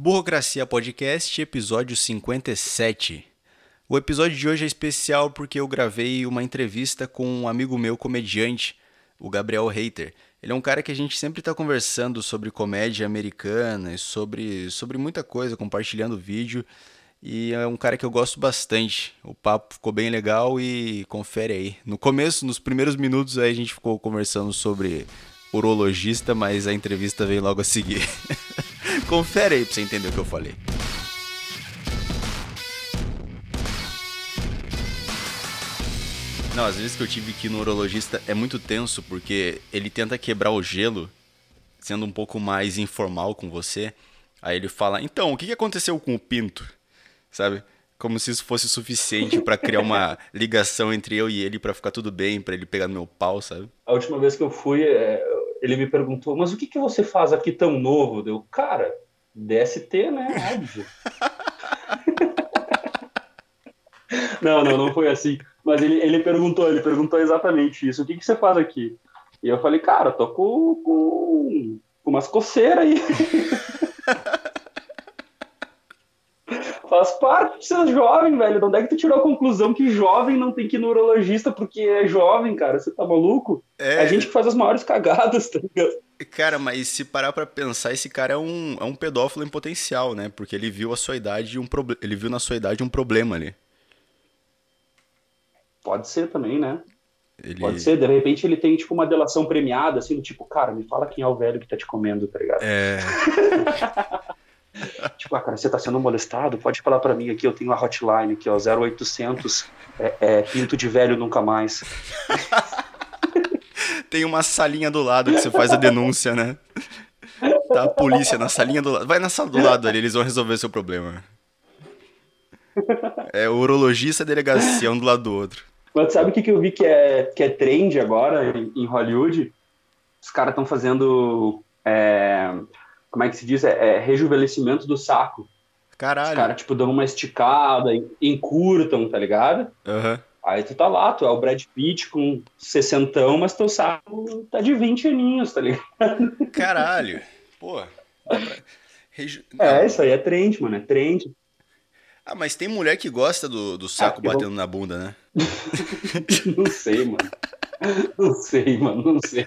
Burocracia Podcast, episódio 57. O episódio de hoje é especial porque eu gravei uma entrevista com um amigo meu comediante, o Gabriel Reiter. Ele é um cara que a gente sempre está conversando sobre comédia americana e sobre, sobre muita coisa, compartilhando vídeo. E é um cara que eu gosto bastante. O papo ficou bem legal e confere aí. No começo, nos primeiros minutos, aí a gente ficou conversando sobre urologista, mas a entrevista veio logo a seguir. confere aí pra você entender o que eu falei. Não, às vezes que eu tive que ir no urologista é muito tenso, porque ele tenta quebrar o gelo, sendo um pouco mais informal com você. Aí ele fala: Então, o que aconteceu com o pinto? Sabe? Como se isso fosse suficiente para criar uma ligação entre eu e ele para ficar tudo bem, para ele pegar no meu pau, sabe? A última vez que eu fui, é, ele me perguntou: Mas o que, que você faz aqui tão novo? Deu, cara, DST, né? Óbvio. não, não, não foi assim. Mas ele, ele perguntou, ele perguntou exatamente isso. O que, que você faz aqui? E eu falei, cara, tô com, com, com umas coceiras aí. Faz parte de ser jovem, velho. De onde é que tu tirou a conclusão que jovem não tem que ir no urologista porque é jovem, cara? Você tá maluco? É... A gente que faz as maiores cagadas, tá ligado? Cara, mas se parar pra pensar, esse cara é um, é um pedófilo em potencial, né? Porque ele viu a sua idade um pro... ele viu na sua idade um problema ali. Pode ser também, né? Ele... Pode ser, de repente ele tem tipo uma delação premiada, assim, tipo, cara, me fala quem é o velho que tá te comendo, tá ligado? É. tipo, ah, cara, você tá sendo molestado? Pode falar para mim aqui, eu tenho uma hotline aqui, ó, 0800, é, é, pinto de velho nunca mais. tem uma salinha do lado que você faz a denúncia, né? Tá a polícia na salinha do lado. Vai na sala do lado ali, eles vão resolver seu problema. É o urologista e a delegacia, um do lado do outro. Mas sabe o que, que eu vi que é, que é trend agora em, em Hollywood? Os caras estão fazendo. É, como é que se diz? É, é rejuvenescimento do saco. Caralho. Os caras, tipo, dão uma esticada, encurtam, tá ligado? Uhum. Aí tu tá lá, tu é o Brad Pitt com 60, mas teu saco tá de 20 aninhos, tá ligado? Caralho. Pô. Reju... É, isso aí é trend, mano. É trend. Ah, mas tem mulher que gosta do, do saco ah, batendo eu... na bunda, né? não sei, mano. Não sei, mano, não sei.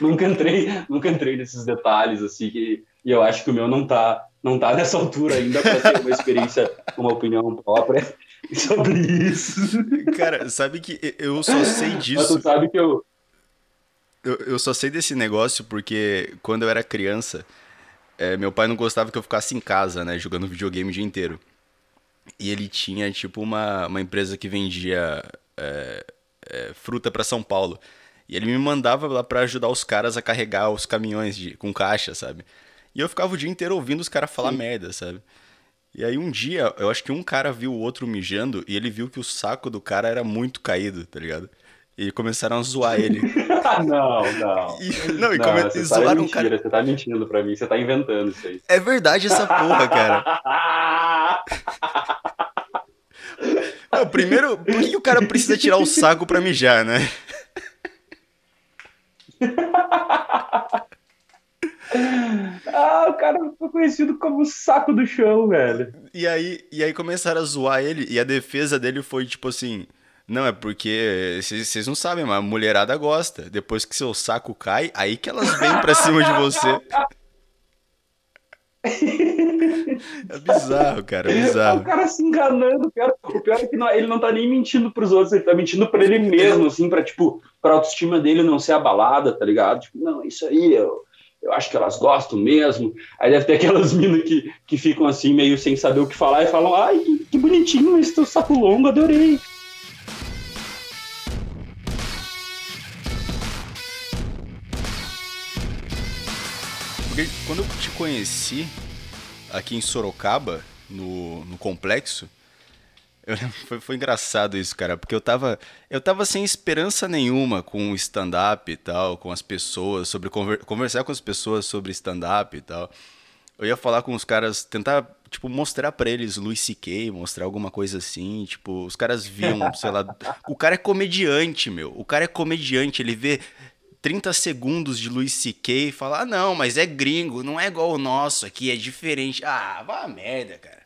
Nunca entrei, nunca entrei nesses detalhes, assim, que, e eu acho que o meu não tá, não tá nessa altura ainda para ter uma experiência, uma opinião própria sobre isso. Cara, sabe que eu só sei disso. Mas tu sabe que eu... eu... Eu só sei desse negócio porque quando eu era criança, é, meu pai não gostava que eu ficasse em casa, né, jogando videogame o dia inteiro. E ele tinha, tipo, uma, uma empresa que vendia é, é, fruta para São Paulo. E ele me mandava lá para ajudar os caras a carregar os caminhões de, com caixa, sabe? E eu ficava o dia inteiro ouvindo os caras falar Sim. merda, sabe? E aí um dia, eu acho que um cara viu o outro mijando e ele viu que o saco do cara era muito caído, tá ligado? E começaram a zoar ele. não, não. E, não, e, come... e tá zoaram o cara. Você tá mentindo pra mim, você tá inventando isso aí. É verdade essa porra, cara. não, primeiro, por que o cara precisa tirar o saco pra mijar, né? ah, o cara foi conhecido como saco do chão, velho. E aí, e aí começaram a zoar ele, e a defesa dele foi tipo assim: não, é porque vocês não sabem, mas a mulherada gosta. Depois que seu saco cai, aí que elas vêm pra cima de você. É bizarro, cara, é bizarro. O cara se enganando. O pior, o pior é que não, ele não tá nem mentindo pros outros, ele tá mentindo pra ele mesmo, assim, pra, tipo, pra autoestima dele não ser abalada, tá ligado? Tipo, não, isso aí, eu, eu acho que elas gostam mesmo. Aí deve ter aquelas minas que, que ficam assim, meio sem saber o que falar e falam, ai, que, que bonitinho esse teu saco longo, adorei. Quando eu te conheci aqui em Sorocaba, no, no complexo, eu, foi, foi engraçado isso, cara, porque eu tava, eu tava sem esperança nenhuma com o stand-up e tal, com as pessoas, sobre conver, conversar com as pessoas sobre stand-up e tal. Eu ia falar com os caras, tentar, tipo, mostrar para eles Luis C.K., mostrar alguma coisa assim, tipo, os caras viam, sei lá, o cara é comediante, meu, o cara é comediante, ele vê 30 segundos de Luis C.K. e falar, ah, não, mas é gringo, não é igual o nosso aqui, é diferente. Ah, vá merda, cara.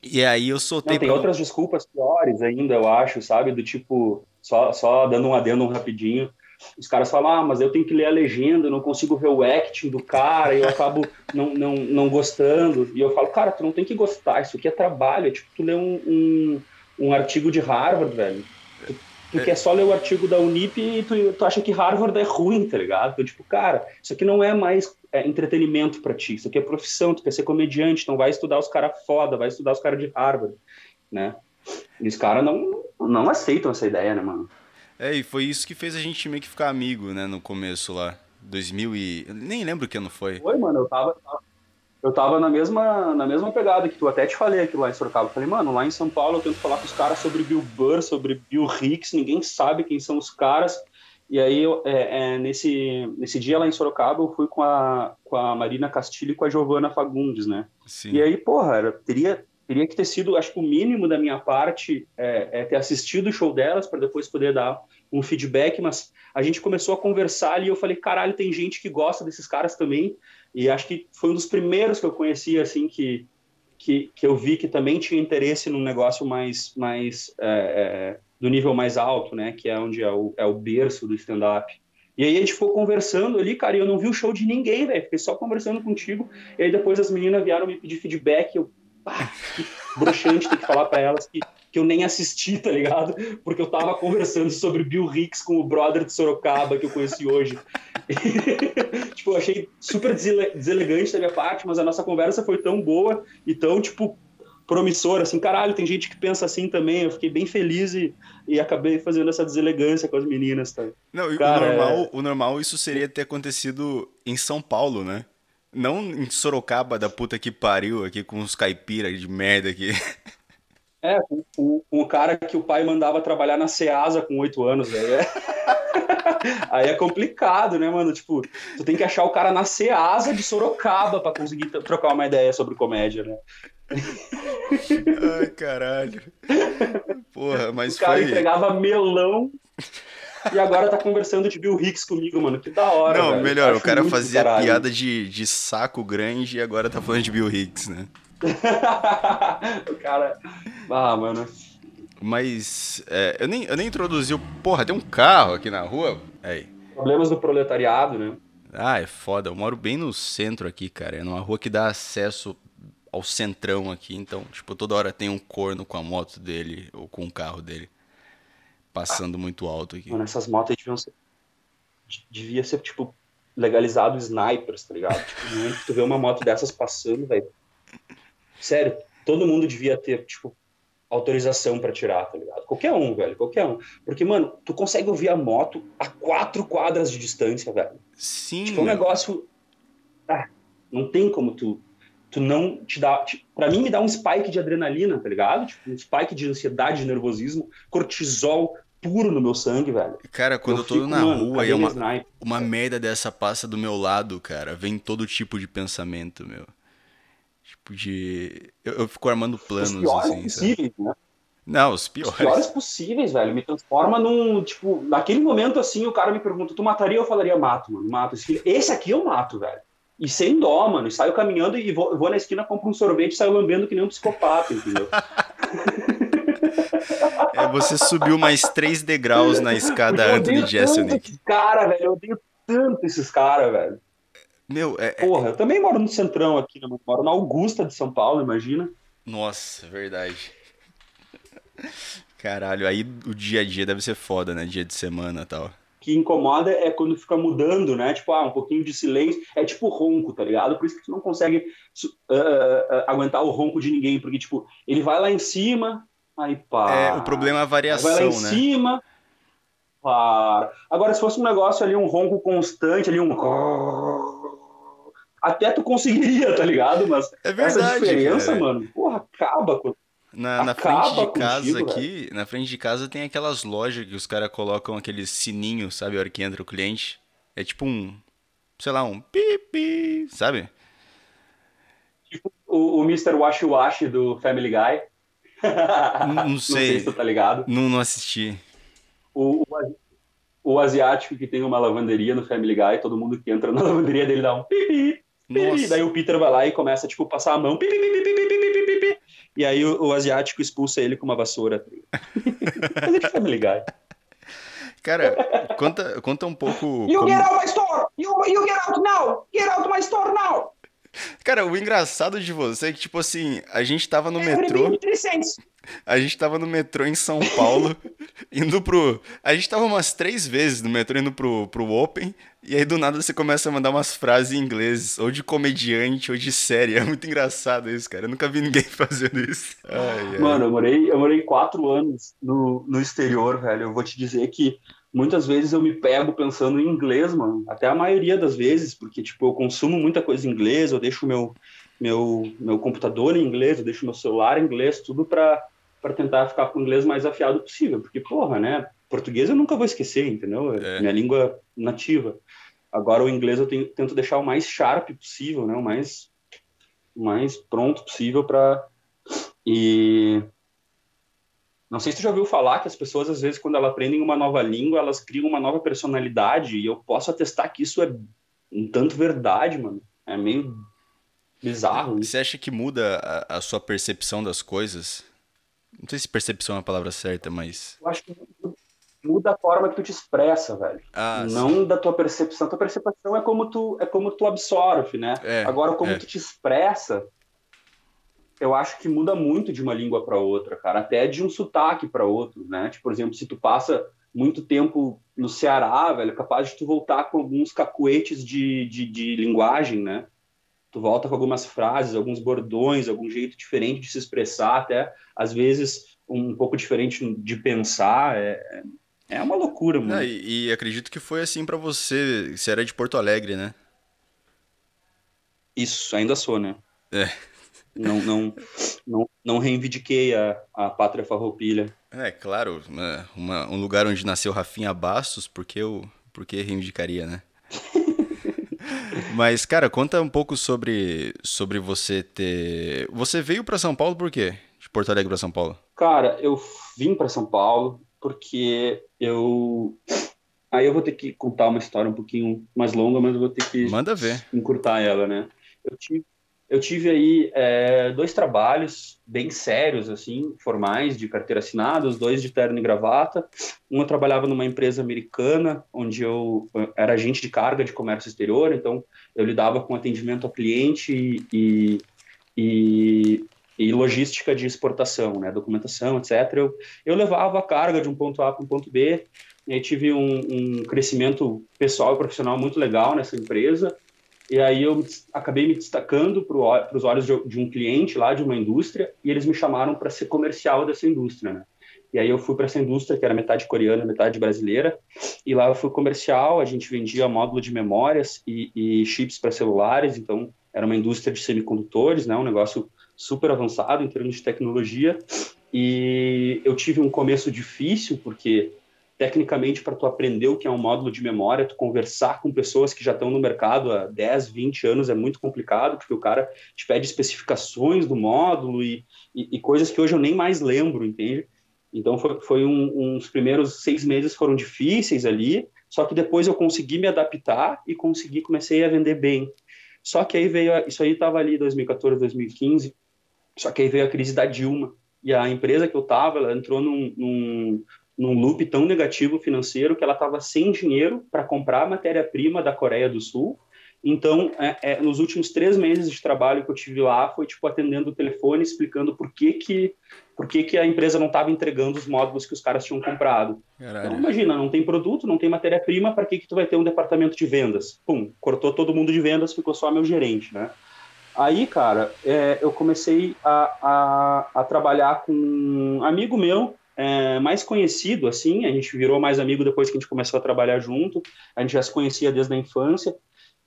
E aí eu soltei. Não, tem pra... outras desculpas piores ainda, eu acho, sabe? Do tipo, só, só dando um adendo rapidinho. Os caras falam, ah, mas eu tenho que ler a legenda, eu não consigo ver o acting do cara, e eu acabo não, não, não gostando. E eu falo, cara, tu não tem que gostar, isso aqui é trabalho, é tipo tu ler um, um, um artigo de Harvard, velho. Tu, tu é. quer só ler o artigo da Unip e tu, tu acha que Harvard é ruim, tá ligado? Então, tipo, cara, isso aqui não é mais é, entretenimento para ti, isso aqui é profissão, tu quer ser comediante, então vai estudar os caras foda, vai estudar os caras de Harvard, né? E os caras não, não aceitam essa ideia, né, mano? É, e foi isso que fez a gente meio que ficar amigo, né, no começo lá. 2000 e... Eu nem lembro que ano foi. Foi, mano, eu tava... Eu tava na mesma, na mesma pegada que tu até te falei aqui lá em Sorocaba. Falei, mano, lá em São Paulo eu tento falar com os caras sobre Bill Burr, sobre Bill Hicks, ninguém sabe quem são os caras. E aí, eu, é, é, nesse, nesse dia lá em Sorocaba, eu fui com a, com a Marina Castilho e com a Giovana Fagundes, né? Sim. E aí, porra, era, teria, teria que ter sido, acho que o mínimo da minha parte é, é ter assistido o show delas para depois poder dar um feedback, mas a gente começou a conversar ali e eu falei, caralho, tem gente que gosta desses caras também, e acho que foi um dos primeiros que eu conheci, assim, que, que, que eu vi que também tinha interesse num negócio mais, mais é, é, do nível mais alto, né, que é onde é o, é o berço do stand-up. E aí a gente ficou conversando ali, cara, e eu não vi o show de ninguém, velho, fiquei só conversando contigo, e aí depois as meninas vieram me pedir feedback, eu, ah, que broxante ter que falar para elas que que eu nem assisti, tá ligado? Porque eu tava conversando sobre Bill Hicks com o brother de Sorocaba que eu conheci hoje. tipo, eu achei super deselegante da minha parte, mas a nossa conversa foi tão boa e tão, tipo, promissora, assim, caralho, tem gente que pensa assim também, eu fiquei bem feliz e, e acabei fazendo essa deselegância com as meninas, tá? Não, Cara, o, normal, é... o normal isso seria ter acontecido em São Paulo, né? Não em Sorocaba da puta que pariu aqui com os caipiras de merda aqui. É, com, o cara que o pai mandava trabalhar na Ceasa com oito anos, velho. É... Aí é complicado, né, mano? Tipo, tu tem que achar o cara na Ceasa de Sorocaba para conseguir trocar uma ideia sobre comédia, né? Ai, caralho. Porra, mas o cara foi... entregava melão e agora tá conversando de Bill Hicks comigo, mano. Que da hora, Não, velho. melhor, o cara fazia piada de, de saco grande e agora tá falando de Bill Hicks, né? o cara. Ah, mano. Mas é, eu, nem, eu nem introduzi o. Porra, tem um carro aqui na rua. Aí. Problemas do proletariado, né? Ah, é foda. Eu moro bem no centro aqui, cara. É numa rua que dá acesso ao centrão aqui. Então, tipo, toda hora tem um corno com a moto dele ou com o carro dele. Passando ah. muito alto aqui. Mano, essas motos deviam ser. Devia ser, tipo, legalizado snipers, tá ligado? Tipo, tu vê uma moto dessas passando, velho Sério, todo mundo devia ter, tipo, autorização para tirar, tá ligado? Qualquer um, velho, qualquer um. Porque, mano, tu consegue ouvir a moto a quatro quadras de distância, velho. Sim. Tipo, é um negócio. Ah, não tem como tu. Tu não te dá. Tipo, pra mim, me dá um spike de adrenalina, tá ligado? Tipo, um spike de ansiedade, de nervosismo, cortisol puro no meu sangue, velho. Cara, quando eu, eu tô fico, na mano, rua e uma, uma merda dessa passa do meu lado, cara, vem todo tipo de pensamento, meu. Tipo de. Eu, eu fico armando planos, os piores assim. Possíveis, sabe? né? Não, os piores. Os piores possíveis, velho. Me transforma num. Tipo, naquele momento assim, o cara me pergunta: tu mataria? Eu falaria: mato, mano, mato. Esse aqui eu mato, velho. E sem dó, mano. E saio caminhando e vou, vou na esquina, compro um sorvete e saio lambendo que nem um psicopata, entendeu? é, você subiu mais três degraus na escada Anthony Jeselnik. Cara, velho, eu odeio tanto esses caras, velho. Meu, é, é, Porra, eu também moro no centrão aqui, né? moro na Augusta de São Paulo, imagina. Nossa, verdade. Caralho, aí o dia a dia deve ser foda, né? Dia de semana e tal. Que incomoda é quando fica mudando, né? Tipo, ah, um pouquinho de silêncio. É tipo ronco, tá ligado? Por isso que tu não consegue uh, uh, aguentar o ronco de ninguém, porque, tipo, ele vai lá em cima, aí pá. É, o problema é a variação, vai lá em né? cima, para. Agora, se fosse um negócio ali, um ronco constante, ali, um até tu conseguiria, tá ligado? Mas é verdade, essa diferença, cara. mano, porra, acaba com. Na, na frente de casa contigo, aqui, velho. na frente de casa tem aquelas lojas que os caras colocam aqueles sininhos, sabe, a hora que entra o cliente. É tipo um, sei lá, um pipi, sabe? Tipo o, o Mr. Wash Wash do Family Guy. Não, não sei. não sei se tu tá ligado. Não, não assisti. O, o, o asiático que tem uma lavanderia no Family Guy, todo mundo que entra na lavanderia dele dá um pipi, pipi. Daí o Peter vai lá e começa, tipo, passar a mão, pipi, pipi, pipi, e aí o, o, asiático expulsa ele com uma vassoura. Mas é Family Guy. Cara, conta, conta um pouco. You como... get out my store! You, you get out now! Get out my store now! Cara, o engraçado de você é que, tipo assim, a gente tava no metrô. A gente tava no metrô em São Paulo, indo pro. A gente tava umas três vezes no metrô indo pro, pro Open, e aí do nada você começa a mandar umas frases em inglês, ou de comediante, ou de série. É muito engraçado isso, cara. Eu nunca vi ninguém fazendo isso. Ai, ai. Mano, eu morei, eu morei quatro anos no, no exterior, velho. Eu vou te dizer que muitas vezes eu me pego pensando em inglês, mano. Até a maioria das vezes, porque, tipo, eu consumo muita coisa em inglês, eu deixo meu, meu, meu computador em inglês, eu deixo meu celular em inglês, tudo para tentar ficar com o inglês mais afiado possível. Porque, porra, né? Português eu nunca vou esquecer, entendeu? É, é. minha língua nativa. Agora, o inglês eu tenho, tento deixar o mais sharp possível, né? O mais, mais pronto possível para... E não sei se tu já ouviu falar que as pessoas, às vezes, quando elas aprendem uma nova língua, elas criam uma nova personalidade, e eu posso atestar que isso é um tanto verdade, mano. É meio bizarro. Você acha que muda a, a sua percepção das coisas? Não sei se percepção é a palavra certa, mas. Eu acho que muda a forma que tu te expressa, velho. Ah, não sim. da tua percepção. Tua percepção é como tu é como tu absorve, né? É, Agora como é. tu te expressa, eu acho que muda muito de uma língua para outra, cara, até de um sotaque para outro, né? Tipo, por exemplo, se tu passa muito tempo no Ceará, velho, é capaz de tu voltar com alguns cacuetes de, de, de linguagem, né? Tu volta com algumas frases, alguns bordões, algum jeito diferente de se expressar, até às vezes um pouco diferente de pensar. É, é uma loucura, mano. É, e, e, acredito que foi assim para você. Você era de Porto Alegre, né? Isso, ainda sou, né? É não, não, não, não reivindiquei a, a pátria farroupilha. É, claro, uma, uma, um lugar onde nasceu Rafinha Bastos, porque eu porque reivindicaria, né? Mas, cara, conta um pouco sobre, sobre você ter. Você veio para São Paulo por quê? De Porto Alegre para São Paulo? Cara, eu vim para São Paulo porque eu. Aí eu vou ter que contar uma história um pouquinho mais longa, mas eu vou ter que. Manda ver. Encurtar ela, né? Eu tive, eu tive aí é, dois trabalhos bem sérios, assim, formais, de carteira assinada, os dois de terno e gravata. Um eu trabalhava numa empresa americana, onde eu era agente de carga de comércio exterior, então eu lidava com atendimento ao cliente e, e, e logística de exportação, né, documentação, etc. Eu, eu levava a carga de um ponto A para um ponto B, e tive um, um crescimento pessoal e profissional muito legal nessa empresa, e aí eu acabei me destacando para os olhos de, um cliente lá de uma indústria e eles me chamaram para ser comercial dessa indústria, né? E aí eu fui para essa indústria que era metade coreana, metade brasileira. E lá eu fui comercial, a gente vendia módulo de memórias e, e chips para celulares, então era uma indústria de semicondutores, né? Um negócio super avançado em termos de tecnologia. E eu tive um começo difícil porque tecnicamente para tu aprender o que é um módulo de memória, tu conversar com pessoas que já estão no mercado há 10, 20 anos é muito complicado, porque o cara te pede especificações do módulo e, e, e coisas que hoje eu nem mais lembro, entende? Então foi, foi um, uns primeiros seis meses foram difíceis ali, só que depois eu consegui me adaptar e consegui comecei a vender bem. Só que aí veio isso aí estava ali 2014, 2015. Só que aí veio a crise da Dilma e a empresa que eu estava, ela entrou num, num, num loop tão negativo financeiro que ela estava sem dinheiro para comprar matéria-prima da Coreia do Sul. Então, é, é, nos últimos três meses de trabalho que eu tive lá, foi tipo atendendo o telefone, explicando por que que, por que, que a empresa não estava entregando os módulos que os caras tinham comprado. Então, imagina, não tem produto, não tem matéria-prima, para que que tu vai ter um departamento de vendas? Pum, cortou todo mundo de vendas, ficou só meu gerente, né? Aí, cara, é, eu comecei a, a, a trabalhar com um amigo meu é, mais conhecido, assim, a gente virou mais amigo depois que a gente começou a trabalhar junto, a gente já se conhecia desde a infância,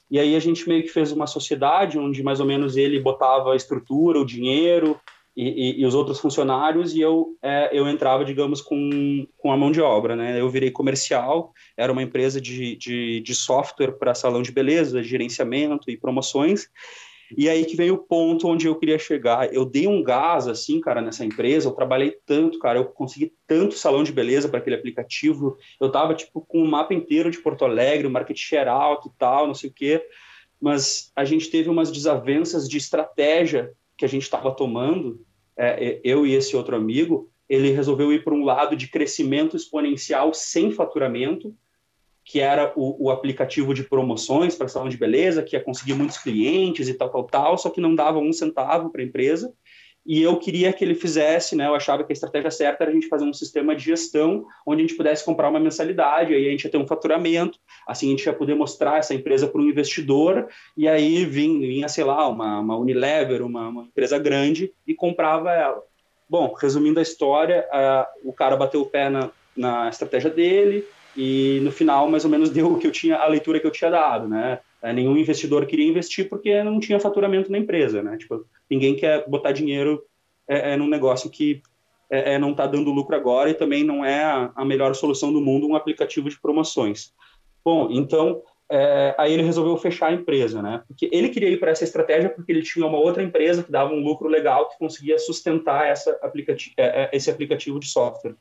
e aí a gente meio que fez uma sociedade onde mais ou menos ele botava a estrutura, o dinheiro e, e, e os outros funcionários, e eu, é, eu entrava, digamos, com, com a mão de obra, né? Eu virei comercial, era uma empresa de, de, de software para salão de beleza, gerenciamento e promoções, E aí que veio o ponto onde eu queria chegar. Eu dei um gás, assim, cara, nessa empresa. Eu trabalhei tanto, cara. Eu consegui tanto salão de beleza para aquele aplicativo. Eu tava, tipo, com o um mapa inteiro de Porto Alegre, o market share alto e tal, não sei o quê. Mas a gente teve umas desavenças de estratégia que a gente estava tomando, é, eu e esse outro amigo. Ele resolveu ir para um lado de crescimento exponencial sem faturamento que era o, o aplicativo de promoções para salão de beleza, que ia conseguir muitos clientes e tal, tal, tal, só que não dava um centavo para a empresa. E eu queria que ele fizesse, né? Eu achava que a estratégia certa era a gente fazer um sistema de gestão onde a gente pudesse comprar uma mensalidade, aí a gente ia ter um faturamento, assim a gente ia poder mostrar essa empresa para um investidor, e aí vinha, sei lá, uma, uma Unilever, uma, uma empresa grande, e comprava ela. Bom, resumindo a história, o cara bateu o pé na, na estratégia dele, e no final mais ou menos deu o que eu tinha a leitura que eu tinha dado, né? É, nenhum investidor queria investir porque não tinha faturamento na empresa, né? Tipo, ninguém quer botar dinheiro é, é num negócio que é, é não está dando lucro agora e também não é a, a, melhor solução do mundo um aplicativo de promoções. Bom, então é, aí ele resolveu fechar a empresa, né? Porque ele queria ir para essa estratégia porque ele tinha uma outra empresa que dava um lucro legal que conseguia sustentar essa aplicati é, esse aplicativo de software.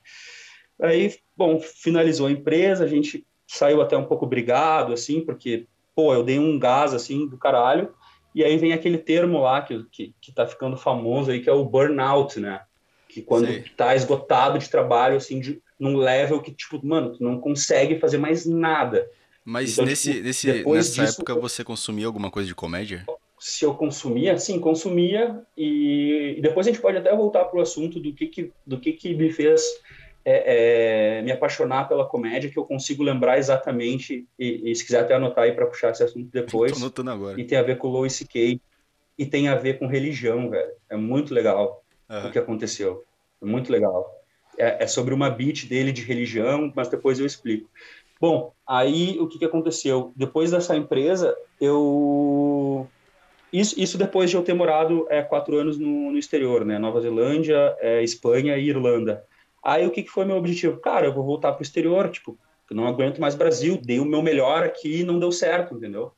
Aí, bom, finalizou a empresa, a gente saiu até um pouco brigado, assim, porque, pô, eu dei um gás, assim, do caralho, e aí vem aquele termo lá que, que, que tá ficando famoso aí, que é o burnout, né? Que quando Sim. tá esgotado de trabalho, assim, de, num level que, tipo, mano, tu não consegue fazer mais nada. Mas então, nesse, tipo, nesse, nessa disso, época você consumia alguma coisa de comédia? Se eu consumia, sim, consumia, e, e depois a gente pode até voltar pro assunto do que, que, do que, que me fez é, é, me apaixonar pela comédia, que eu consigo lembrar exatamente, e, e se quiser até anotar aí para puxar esse assunto depois. Tô anotando agora. E tem a ver com o Louis C.K. e tem a ver com religião, velho. É muito legal uhum. o que aconteceu. É muito legal. É, é, sobre uma beat dele de religião, mas depois eu explico. Bom, aí o que, que aconteceu? Depois dessa empresa, eu isso, isso, depois de eu ter morado é, quatro anos no, no exterior, né? Nova Zelândia, é, Espanha e Irlanda. Aí o que, que foi meu objetivo? Cara, eu vou voltar para o exterior, tipo, eu não aguento mais Brasil, dei o meu melhor aqui e não deu certo, entendeu?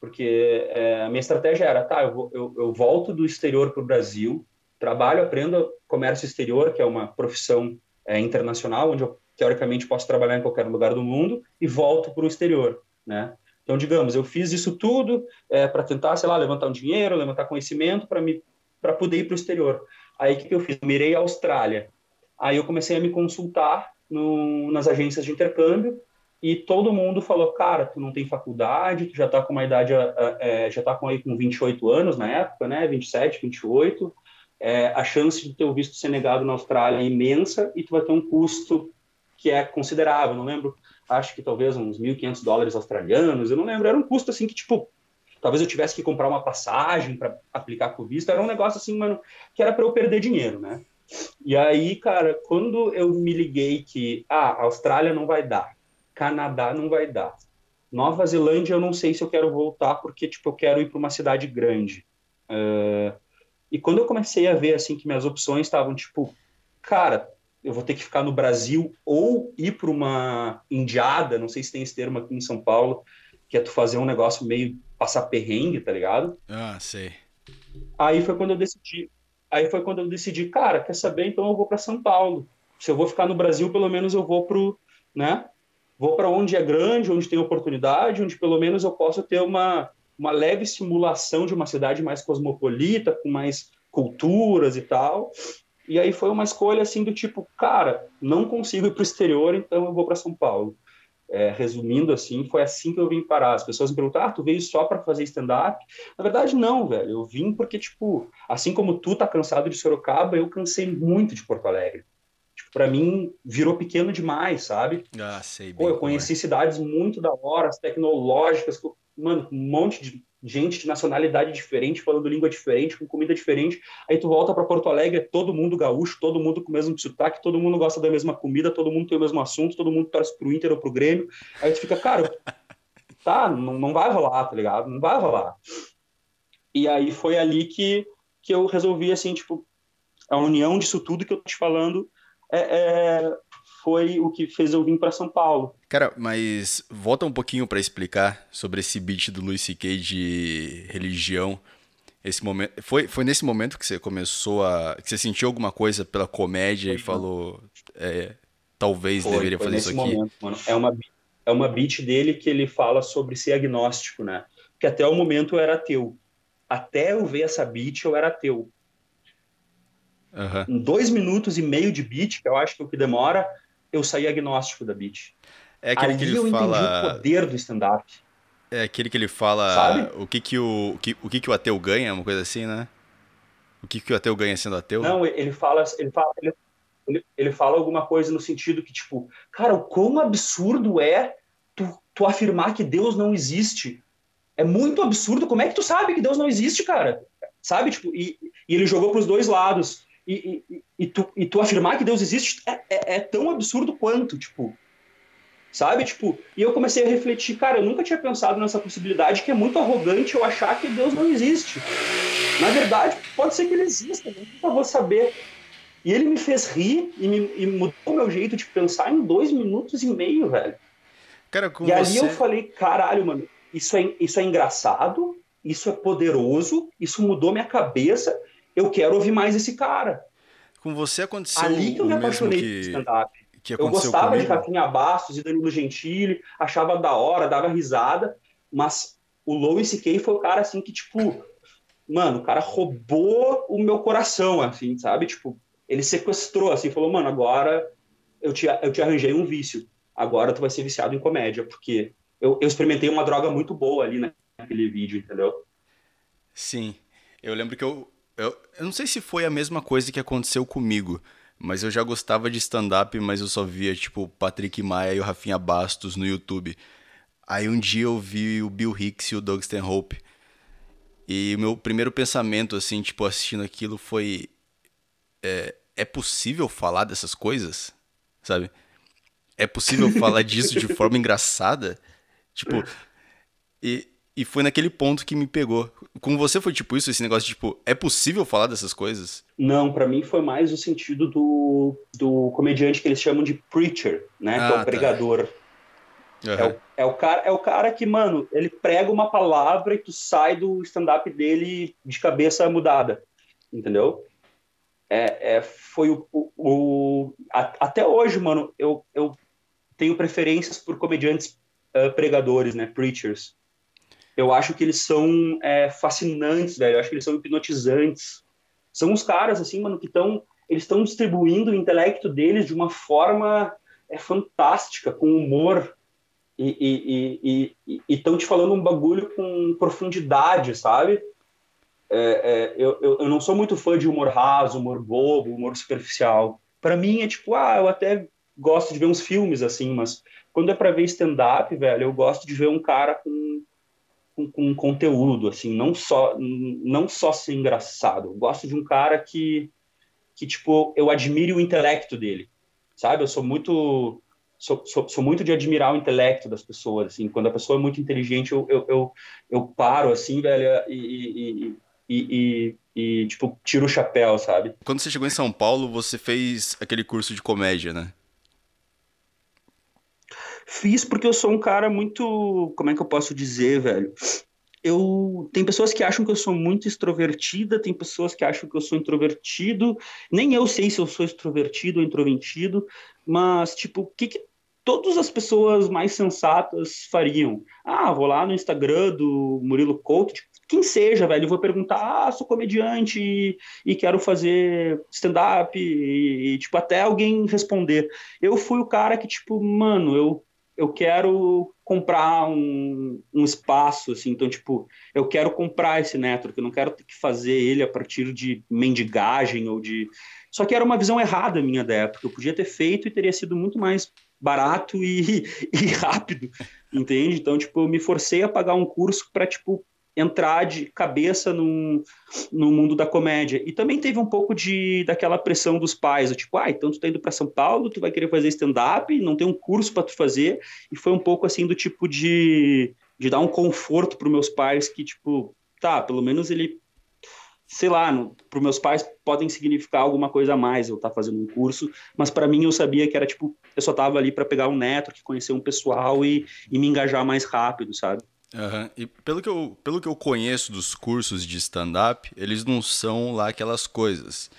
Porque é, a minha estratégia era, tá, eu, eu, eu volto do exterior para o Brasil, trabalho, aprendo comércio exterior, que é uma profissão é, internacional, onde eu teoricamente posso trabalhar em qualquer lugar do mundo, e volto para o exterior, né? Então, digamos, eu fiz isso tudo é, para tentar, sei lá, levantar um dinheiro, levantar conhecimento para me para poder ir para o exterior. Aí o que, que eu fiz? Eu mirei a Austrália. Aí eu comecei a me consultar no, nas agências de intercâmbio e todo mundo falou, cara, tu não tem faculdade, tu já está com uma idade, é, já está com aí com 28 anos na época, né, 27, 28, é, a chance de ter o visto ser negado na Austrália é imensa e tu vai ter um custo que é considerável, não lembro, acho que talvez uns 1.500 dólares australianos, eu não lembro, era um custo assim que, tipo, talvez eu tivesse que comprar uma passagem para aplicar com o visto, era um negócio assim, mano, que era para eu perder dinheiro, né? E aí, cara, quando eu me liguei que ah, Austrália não vai dar, Canadá não vai dar, Nova Zelândia eu não sei se eu quero voltar porque tipo eu quero ir para uma cidade grande. Uh, e quando eu comecei a ver assim que minhas opções estavam tipo, cara, eu vou ter que ficar no Brasil ou ir para uma indiada, não sei se tem esse termo aqui em São Paulo, que é tu fazer um negócio meio passar perrengue, tá ligado? Ah, sei. Aí foi quando eu decidi, Aí foi quando eu decidi, cara, quer saber? Então eu vou para São Paulo. Se eu vou ficar no Brasil, pelo menos eu vou pro, né? Vou para onde é grande, onde tem oportunidade, onde pelo menos eu possa ter uma, uma leve simulação de uma cidade mais cosmopolita, com mais culturas e tal. E aí foi uma escolha assim do tipo, cara, não consigo ir para o exterior, então eu vou para São Paulo. É, resumindo assim, foi assim que eu vim parar. As pessoas me perguntam, ah, tu veio só para fazer stand-up? Na verdade, não, velho. Eu vim porque, tipo, assim como tu tá cansado de Sorocaba, eu cansei muito de Porto Alegre. Tipo, pra mim, virou pequeno demais, sabe? Ah, sei bem. Pô, eu conheci é. cidades muito da hora, tecnológicas, mano, um monte de gente de nacionalidade diferente, falando língua diferente, com comida diferente. Aí tu volta para Porto Alegre, todo mundo gaúcho, todo mundo com o mesmo sotaque, todo mundo gosta da mesma comida, todo mundo tem o mesmo assunto, todo mundo torce pro Inter ou pro Grêmio. Aí tu fica, cara, tá, não, não vai rolar, tá ligado? Não vai rolar. E aí foi ali que, que eu resolvi, assim, tipo, a união disso tudo que eu tô te falando é, é foi o que fez eu vir para São Paulo. Cara, mas volta um pouquinho para explicar sobre esse beat do Luis C.K. de religião. Esse momento, foi, foi nesse momento que você começou a. que você sentiu alguma coisa pela comédia foi, e falou. É, talvez foi, deveria foi fazer isso aqui. Momento, mano. É uma, é uma beat dele que ele fala sobre ser agnóstico, né? Que até o momento eu era ateu. Até eu ver essa beat, eu era ateu. Uhum. Em dois minutos e meio de beat, que eu acho que é o que demora, eu saí agnóstico da beat. É aquele Ali que ele eu fala... entendi o poder do stand-up. É aquele que ele fala Sabe? o que que o, o, que, o que que o ateu ganha, uma coisa assim, né? O que que o ateu ganha sendo ateu? Não, ele fala, ele fala, ele, ele, ele fala alguma coisa no sentido que, tipo, cara, o quão absurdo é tu, tu afirmar que Deus não existe. É muito absurdo. Como é que tu sabe que Deus não existe, cara? Sabe? Tipo, e, e ele jogou para os dois lados. E, e, e, tu, e tu afirmar que Deus existe é, é, é tão absurdo quanto, tipo sabe? Tipo, e eu comecei a refletir, cara, eu nunca tinha pensado nessa possibilidade que é muito arrogante eu achar que Deus não existe. Na verdade, pode ser que ele exista, eu nunca vou saber. E ele me fez rir e, me, e mudou meu jeito de pensar em dois minutos e meio, velho. Cara, com e você... ali eu falei, caralho, mano, isso é, isso é engraçado, isso é poderoso, isso mudou minha cabeça, eu quero ouvir mais esse cara. Com você aconteceu Ali que eu me apaixonei que... stand-up Eu gostava comigo. de Rafinha Bastos e Danilo Gentili, achava da hora, dava risada, mas o Louis C.K. foi o cara, assim, que, tipo, mano, o cara roubou o meu coração, assim, sabe? Tipo, ele sequestrou, assim, falou, mano, agora eu te, eu te arranjei um vício, agora tu vai ser viciado em comédia, porque eu, eu experimentei uma droga muito boa ali naquele vídeo, entendeu? Sim, eu lembro que eu, eu, eu não sei se foi a mesma coisa que aconteceu comigo, mas eu já gostava de stand-up, mas eu só via, tipo, Patrick Maia e o Rafinha Bastos no YouTube. Aí um dia eu vi o Bill Hicks e o Doug Stanhope. E o meu primeiro pensamento, assim, tipo, assistindo aquilo foi... É, é possível falar dessas coisas? Sabe? É possível falar disso de forma engraçada? Tipo... E, e foi naquele ponto que me pegou. Com você foi tipo isso, esse negócio de, tipo, é possível falar dessas coisas? Não, para mim foi mais o sentido do, do comediante que eles chamam de preacher, né? Ah, que é o ah, tá. pregador. Uhum. É, o, é, o cara, é o cara que, mano, ele prega uma palavra e tu sai do stand-up dele de cabeça mudada, entendeu? É, é, foi o, o, o a, até hoje, mano, eu, eu tenho preferências por comediantes uh, pregadores, né, preachers eu acho que eles são é, fascinantes, velho. Eu acho que eles são hipnotizantes. São os caras, assim, mano, que estão. Eles estão distribuindo o intelecto deles de uma forma é, fantástica, com humor. E estão te falando um bagulho com profundidade, sabe? É, é, eu, eu, não sou muito fã de humor raso, humor bobo, humor superficial. Para mim é tipo, ah, eu até gosto de ver uns filmes assim, mas quando é para ver stand-up, velho, eu gosto de ver um cara com com, com conteúdo, assim, não só não só ser engraçado. Eu gosto de um cara que que tipo eu admire o intelecto dele, sabe? Eu sou muito sou, sou, sou muito de admirar o intelecto das pessoas, assim. Quando a pessoa é muito inteligente, eu eu, eu, eu paro assim, velho, e, e, e, e, tipo tiro o chapéu, sabe? Quando você chegou em São Paulo, você fez aquele curso de comédia, né? Fiz porque eu sou um cara muito. Como é que eu posso dizer, velho? Eu tem pessoas que acham que eu sou muito extrovertida, tem pessoas que acham que eu sou introvertido. Nem eu sei se eu sou extrovertido ou introvertido, mas tipo, o que, que todas as pessoas mais sensatas fariam? Ah, vou lá no Instagram do Murilo Couto, tipo, quem seja, velho, eu vou perguntar, ah, sou comediante e, e quero fazer stand-up e, e, tipo, até alguém responder. Eu fui o cara que, tipo, mano, eu eu quero comprar um, um espaço, assim, então, tipo, eu quero comprar esse network, eu não quero ter que fazer ele a partir de mendigagem ou de... Só que era uma visão errada minha da época, eu podia ter feito e teria sido muito mais barato e, e rápido, entende? Então, tipo, eu me forcei a pagar um curso para, tipo, entrar de cabeça no, no mundo da comédia. E também teve um pouco de daquela pressão dos pais, tipo, ah, então tu tá indo para São Paulo, tu vai querer fazer stand-up, não tem um curso para tu fazer. E foi um pouco assim do tipo de, de dar um conforto para meus pais que, tipo, tá, pelo menos ele sei lá, para meus pais podem significar alguma coisa a mais eu estar tá fazendo um curso, mas para mim eu sabia que era tipo, eu só tava ali para pegar um neto, que conhecer um pessoal e, e me engajar mais rápido, sabe? Uhum. E pelo que, eu, pelo que eu conheço dos cursos de stand-up, eles não são lá aquelas coisas.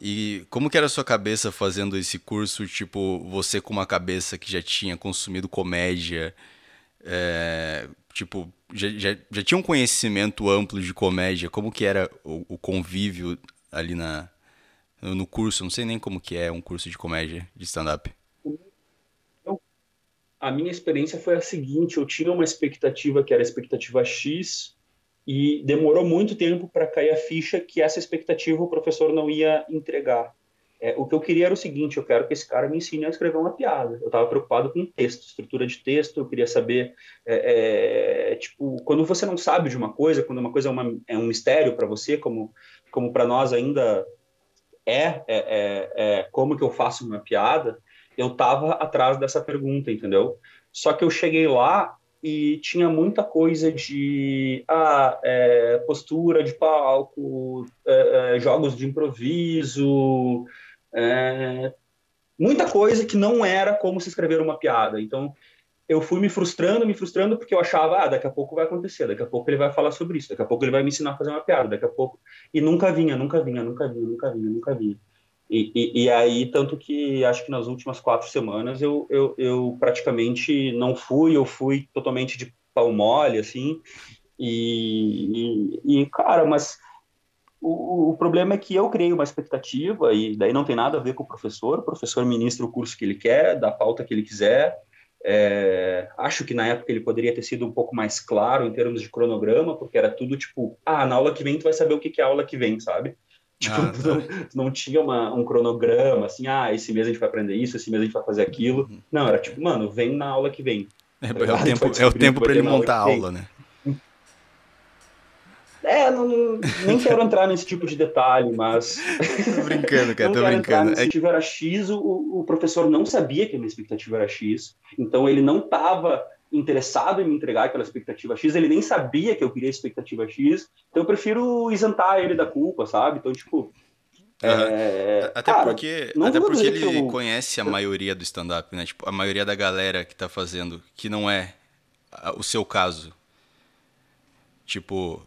E como que era a sua cabeça fazendo esse curso, tipo, você com uma cabeça que já tinha consumido comédia, é, tipo, já, já, já, tinha um conhecimento amplo de comédia, como que era o, o, convívio ali na, no curso? Não sei nem como que é um curso de comédia, de stand-up. A minha experiência foi a seguinte, eu tinha uma expectativa que era a expectativa X, e demorou muito tempo para cair a ficha que essa expectativa o professor não ia entregar. É, o que eu queria era o seguinte: eu quero que esse cara me ensine a escrever uma piada. Eu estava preocupado com texto, estrutura de texto. Eu queria saber, é, é, tipo, quando você não sabe de uma coisa, quando uma coisa é, uma, é um mistério para você, como, como para nós ainda é, é, é, é, como que eu faço uma piada. Eu estava atrás dessa pergunta, entendeu? Só que eu cheguei lá e tinha muita coisa de ah, é, postura de palco, é, é, jogos de improviso, é, muita coisa que não era como se escrever uma piada. Então eu fui me frustrando, me frustrando porque eu achava, ah, daqui a pouco vai acontecer, daqui a pouco ele vai falar sobre isso, daqui a pouco ele vai me ensinar a fazer uma piada, daqui a pouco e nunca vinha, nunca vinha, nunca vinha, nunca vinha, nunca vinha. E, e, e, aí, tanto que acho que nas últimas quatro semanas eu, eu, eu, praticamente não fui, eu fui totalmente de pau mole, assim, e, e, e cara, mas o, o, problema é que eu criei uma expectativa, e daí não tem nada a ver com o professor, o professor ministra o curso que ele quer, da pauta que ele quiser, é, acho que na época ele poderia ter sido um pouco mais claro em termos de cronograma, porque era tudo tipo, ah, na aula que vem tu vai saber o que é a aula que vem, sabe? Tipo, ah, tá. não, não, tinha uma, um cronograma, assim, ah, esse mês a gente vai aprender isso, esse mês a gente vai fazer aquilo. Uhum. Não, era tipo, mano, vem na aula que vem. É, tá é o tempo, é o tempo para ele montar a aula, né? É, não, nem quero entrar nesse tipo de detalhe, mas. tô brincando, cara, tô brincando. A expectativa era X, o, o professor não sabia que a minha expectativa era X, então ele não estava interessado em me entregar aquela expectativa X, ele nem sabia que eu queria expectativa X, então eu prefiro isentar ele da culpa, sabe? Então, tipo. É, até cara, porque, até porque ele eu... conhece a maioria do stand-up, né? Tipo, a maioria da galera que tá fazendo, que não é o seu caso. Tipo.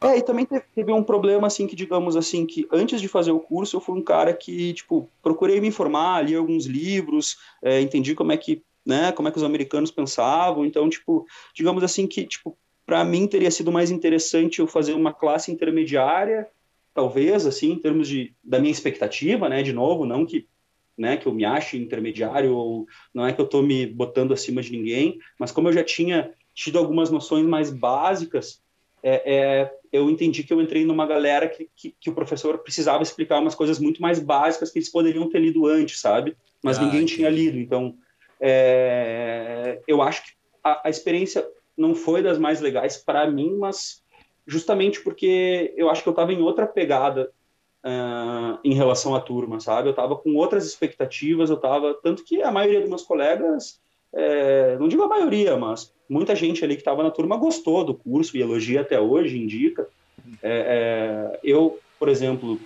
É, e também teve um problema, assim, que digamos assim, que antes de fazer o curso, eu fui um cara que, tipo, procurei me informar, li alguns livros, é, entendi como é que né, como é que os americanos pensavam. Então, tipo, digamos assim que, tipo, para mim teria sido mais interessante eu fazer uma classe intermediária, talvez, assim, em termos de da minha expectativa, né, de novo, não que né, que eu me ache intermediário ou não é que eu estou me botando acima de ninguém, mas como eu já tinha tido algumas noções mais básicas, é, é, eu entendi que eu entrei numa galera que, que, que, o professor precisava explicar umas coisas muito mais básicas que eles poderiam ter lido antes, sabe? Mas ah, ninguém entendi. tinha lido, então é, eu acho que a, a, experiência não foi das mais legais para mim, mas justamente porque eu acho que eu estava em outra pegada uh, em relação à turma, sabe? Eu estava com outras expectativas, eu estava tanto que a maioria dos meus colegas, é, não digo a maioria, mas muita gente ali que estava na turma gostou do curso e elogia até hoje, indica. É, é, eu, por exemplo,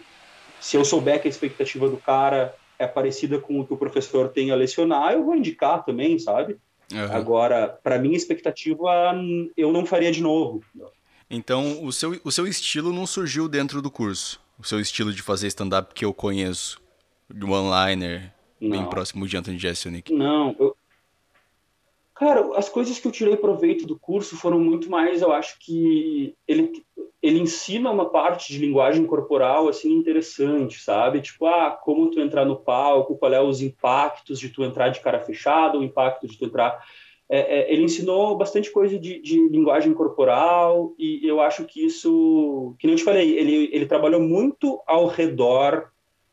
se eu souber que a expectativa do cara é parecida com o que o professor tem a lecionar, eu vou indicar também, sabe? Uhum. Agora, para minha expectativa, eu não faria de novo. Então, o seu, o seu estilo não surgiu dentro do curso? O seu estilo de fazer stand-up que eu conheço? De one-liner, bem próximo de Anthony Jeselnik? Não, eu... Cara, as coisas que eu tirei proveito do curso foram muito mais, eu acho que ele ele ensina uma parte de linguagem corporal assim interessante, sabe? Tipo, ah, como tu entrar no palco, qual é os impactos de tu entrar de cara fechada, o impacto de tu entrar. É, é, ele ensinou bastante coisa de, de, linguagem corporal e eu acho que isso, que não te falei, ele, ele trabalhou muito ao redor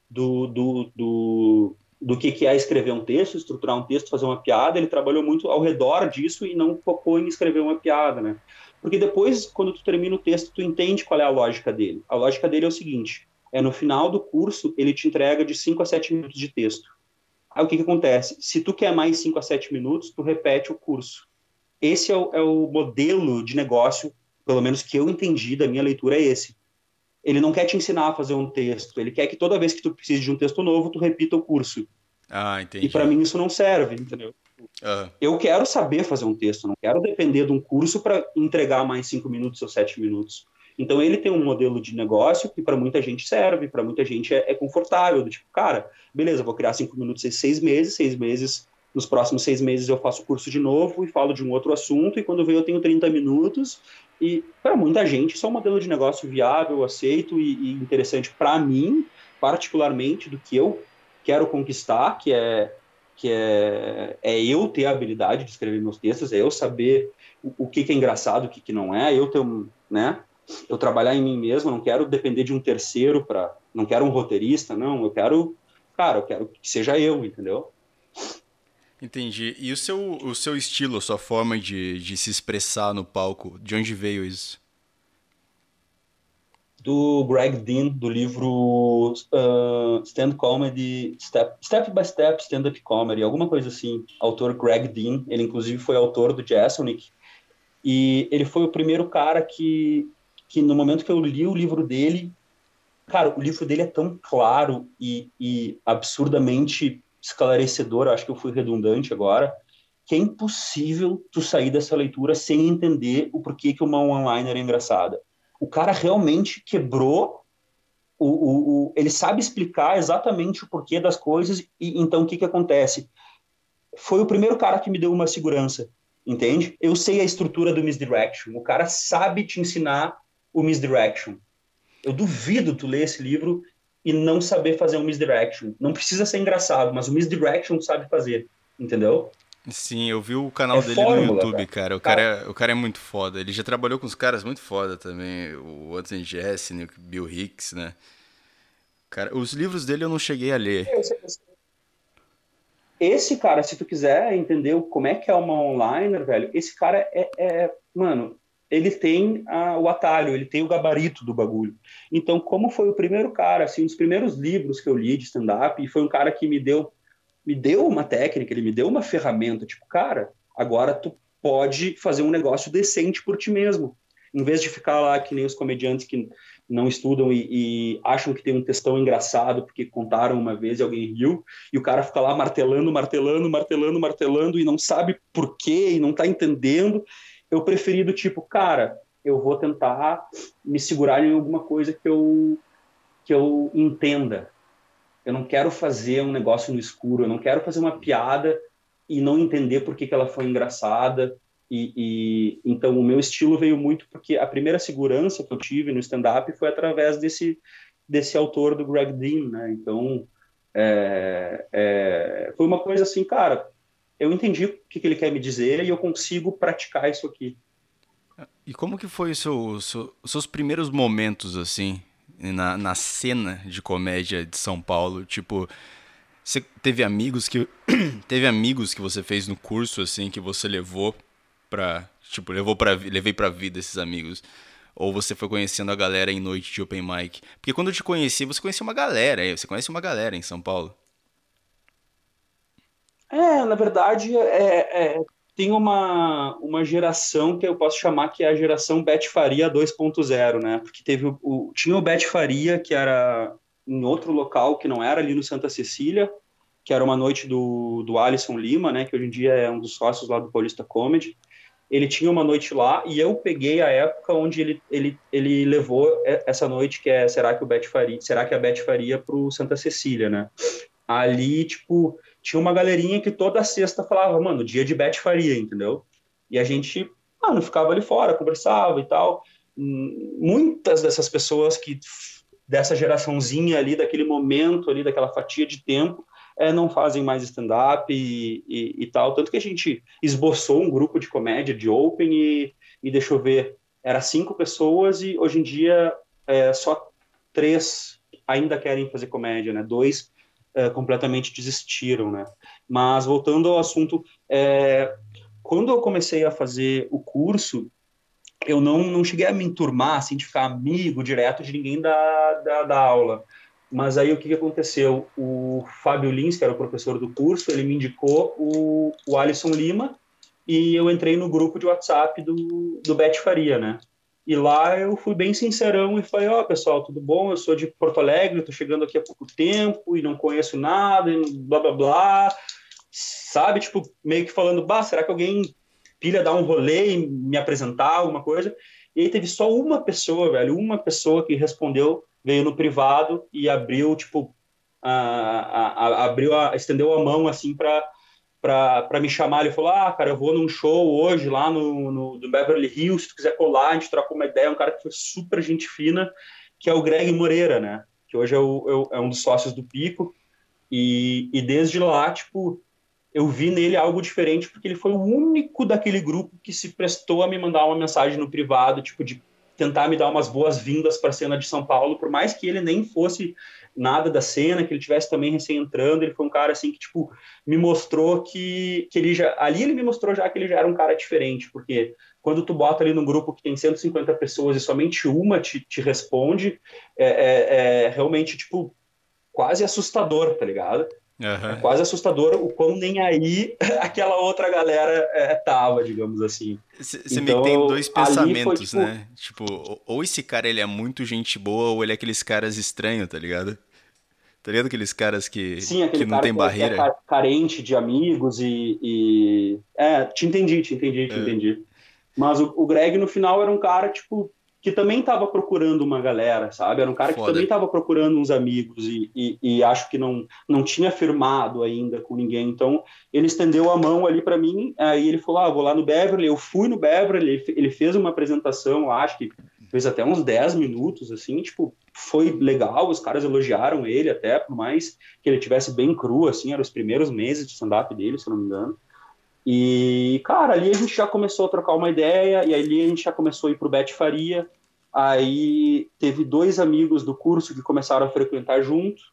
do, do, do, do que, que é escrever um texto, estruturar um texto, fazer uma piada. Ele trabalhou muito ao redor disso e não focou em escrever uma piada, né? Porque depois, quando tu termina o texto, tu entende qual é a lógica dele. A lógica dele é o seguinte: é no final do curso, ele te entrega de 5 a 7 minutos de texto. Aí o que, que acontece? Se tu quer mais 5 a 7 minutos, tu repete o curso. Esse é o, é o modelo de negócio, pelo menos que eu entendi da minha leitura, é esse. Ele não quer te ensinar a fazer um texto, ele quer que toda vez que tu precise de um texto novo, tu repita o curso. Ah, entendi. E para mim isso não serve, entendeu? Uhum. Eu quero saber fazer um texto, não quero depender de um curso para entregar mais cinco minutos ou sete minutos. Então ele tem um modelo de negócio que para muita gente serve, para muita gente é, é, confortável, do tipo, cara, beleza, vou criar cinco minutos em seis meses, seis meses, nos próximos seis meses eu faço curso de novo e falo de um outro assunto, e quando vem eu tenho 30 minutos, e para muita gente isso é um modelo de negócio viável, aceito e, e interessante para mim, particularmente, do que eu quero conquistar, que é que é, é eu ter a habilidade de escrever meus textos, é eu saber o, o que, que, é engraçado, o que, que não é, eu ter um, né, eu trabalhar em mim mesmo, não quero depender de um terceiro para, não quero um roteirista, não, eu quero, cara, eu quero que seja eu, entendeu? Entendi. E o seu, o seu estilo, a sua forma de, de se expressar no palco, de onde veio isso? Do Greg Dean, do livro uh, Stand Comedy, Step, Step by Step Stand Up Comedy, alguma coisa assim. Autor Greg Dean, ele inclusive foi autor do Jeselnik. E ele foi o primeiro cara que que no momento que eu li o livro dele, cara, o livro dele é tão claro e, e absurdamente esclarecedor, acho que eu fui redundante agora, que é impossível tu sair dessa leitura sem entender o porquê que uma one-liner é engraçada. O cara realmente quebrou o, o, o, ele sabe explicar exatamente o porquê das coisas e então o que que acontece? Foi o primeiro cara que me deu uma segurança, entende? Eu sei a estrutura do misdirection. O cara sabe te ensinar o misdirection. Eu duvido tu ler esse livro e não saber fazer um misdirection. Não precisa ser engraçado, mas o misdirection sabe fazer, entendeu? Sim, eu vi o canal é dele fórmula, no YouTube, cara. cara. O cara, é, o cara é muito foda. Ele já trabalhou com os caras muito foda também. O Anthony Jessen, o Bill Hicks, né? Cara, os livros dele eu não cheguei a ler. Esse, esse cara, se tu quiser entender como é que é uma online, velho, esse cara é, é mano, ele tem a, o atalho, ele tem o gabarito do bagulho. Então, como foi o primeiro cara, assim, um dos primeiros livros que eu li de stand-up, e foi um cara que me deu, me deu uma técnica, ele me deu uma ferramenta, tipo, cara, agora tu pode fazer um negócio decente por ti mesmo. Em vez de ficar lá que nem os comediantes que não estudam e, e, acham que tem um textão engraçado porque contaram uma vez e alguém riu, e o cara fica lá martelando, martelando, martelando, martelando e não sabe por quê e não tá entendendo eu preferi do tipo, cara, eu vou tentar me segurar em alguma coisa que eu que eu entenda. Eu não quero fazer um negócio no escuro, eu não quero fazer uma piada e não entender por que, que ela foi engraçada. E, e, então o meu estilo veio muito porque a primeira segurança que eu tive no stand-up foi através desse desse autor do Greg Dean, né? Então é, é, foi uma coisa assim, cara, eu entendi o que, que ele quer me dizer e eu consigo praticar isso aqui. E como que foi seu, seu, os seus primeiros momentos, assim, na, na cena de comédia de São Paulo? Tipo, você teve amigos que teve amigos que você fez no curso, assim, que você levou pra, tipo, levou pra, levei pra vida esses amigos? Ou você foi conhecendo a galera em noite de open mic? Porque quando eu te conheci, você conhecia uma galera, você conhece uma galera em São Paulo. É, na verdade, é, é, tem uma, uma geração que eu posso chamar que é a geração Bet Faria 2.0, né? Porque teve o, o, tinha o Bet Faria, que era em outro local, que não era ali no Santa Cecília, que era uma noite do, do Alisson Lima, né? Que hoje em dia é um dos sócios lá do Paulista Comedy. Ele tinha uma noite lá e eu peguei a época onde ele, ele, ele levou essa noite que é será que o Bet Faria, será que a Bet Faria para o Santa Cecília, né? Ali, tipo, tinha uma galerinha que toda sexta falava, mano, dia de Bet Faria, entendeu? E a gente, mano, ficava ali fora, conversava e tal. Muitas dessas pessoas que dessa geraçãozinha ali, daquele momento ali, daquela fatia de tempo, é, não fazem mais stand-up e, e, e, tal. Tanto que a gente esboçou um grupo de comédia de Open e, e deixa eu ver, era cinco pessoas e hoje em dia é, só três ainda querem fazer comédia, né? Dois é, completamente desistiram, né? Mas voltando ao assunto, é, quando eu comecei a fazer o curso, eu não, não cheguei a me enturmar, assim, de ficar amigo direto de ninguém da, da, da aula. Mas aí o que, que aconteceu? O Fábio Lins, que era o professor do curso, ele me indicou o, o Alisson Lima e eu entrei no grupo de WhatsApp do, do Bet Faria, né? E lá eu fui bem sincerão e falei: Ó, oh, pessoal, tudo bom? Eu sou de Porto Alegre, estou chegando aqui há pouco tempo e não conheço nada, e blá blá blá. sabe? Tipo, meio que falando, bah, será que alguém pilha dar um rolê e me apresentar, alguma coisa? E aí teve só uma pessoa, velho, uma pessoa que respondeu, veio no privado e abriu, tipo, a, a, a, abriu estendeu a mão, assim, para para me chamar. Ele falou: Ah, cara, eu vou num show hoje lá no, no, Beverly Hills. Se tu quiser colar, a gente troca uma ideia. Um cara que foi super gente fina, que é o Greg Moreira, né? Que hoje é, o, é um dos sócios do Pico. E, e desde lá, tipo, eu vi nele algo diferente, porque ele foi o único daquele grupo que se prestou a me mandar uma mensagem no privado, tipo, de tentar me dar umas boas-vindas para a cena de São Paulo, por mais que ele nem fosse nada da cena, que ele tivesse também recém entrando, ele foi um cara assim que tipo me mostrou que, que ele já ali ele me mostrou já que ele já era um cara diferente, porque quando tu bota ali num grupo que tem 150 pessoas e somente uma te, te responde, é, é, é realmente tipo quase assustador, tá ligado? Uhum. É quase assustador o quão nem aí aquela outra galera é, tava, digamos assim. Você então, me tem dois pensamentos, foi, tipo... né? Tipo, ou esse cara ele é muito gente boa, ou ele é aqueles caras estranhos, tá ligado? Tá ligado aqueles caras que, Sim, que não tem que barreira? É carente de amigos e, e, É, te entendi, te entendi, te é. entendi. Mas o, o Greg, no final, era um cara, tipo, que também estava procurando uma galera, sabe? Era um cara Foda. que também estava procurando uns amigos e, e, e, acho que não, não tinha firmado ainda com ninguém. Então, ele estendeu a mão ali para mim, aí ele falou, ah, vou lá no Beverly. Eu fui no Beverly, ele fez uma apresentação, acho que fez até uns 10 minutos, assim, tipo, foi legal, os caras elogiaram ele até, por mais que ele tivesse bem cru, assim, eram os primeiros meses de stand-up dele, se não me engano. E, cara, ali a gente já começou a trocar uma ideia, e ali a gente já começou a ir pro Bet Faria. Aí teve dois amigos do curso que começaram a frequentar junto.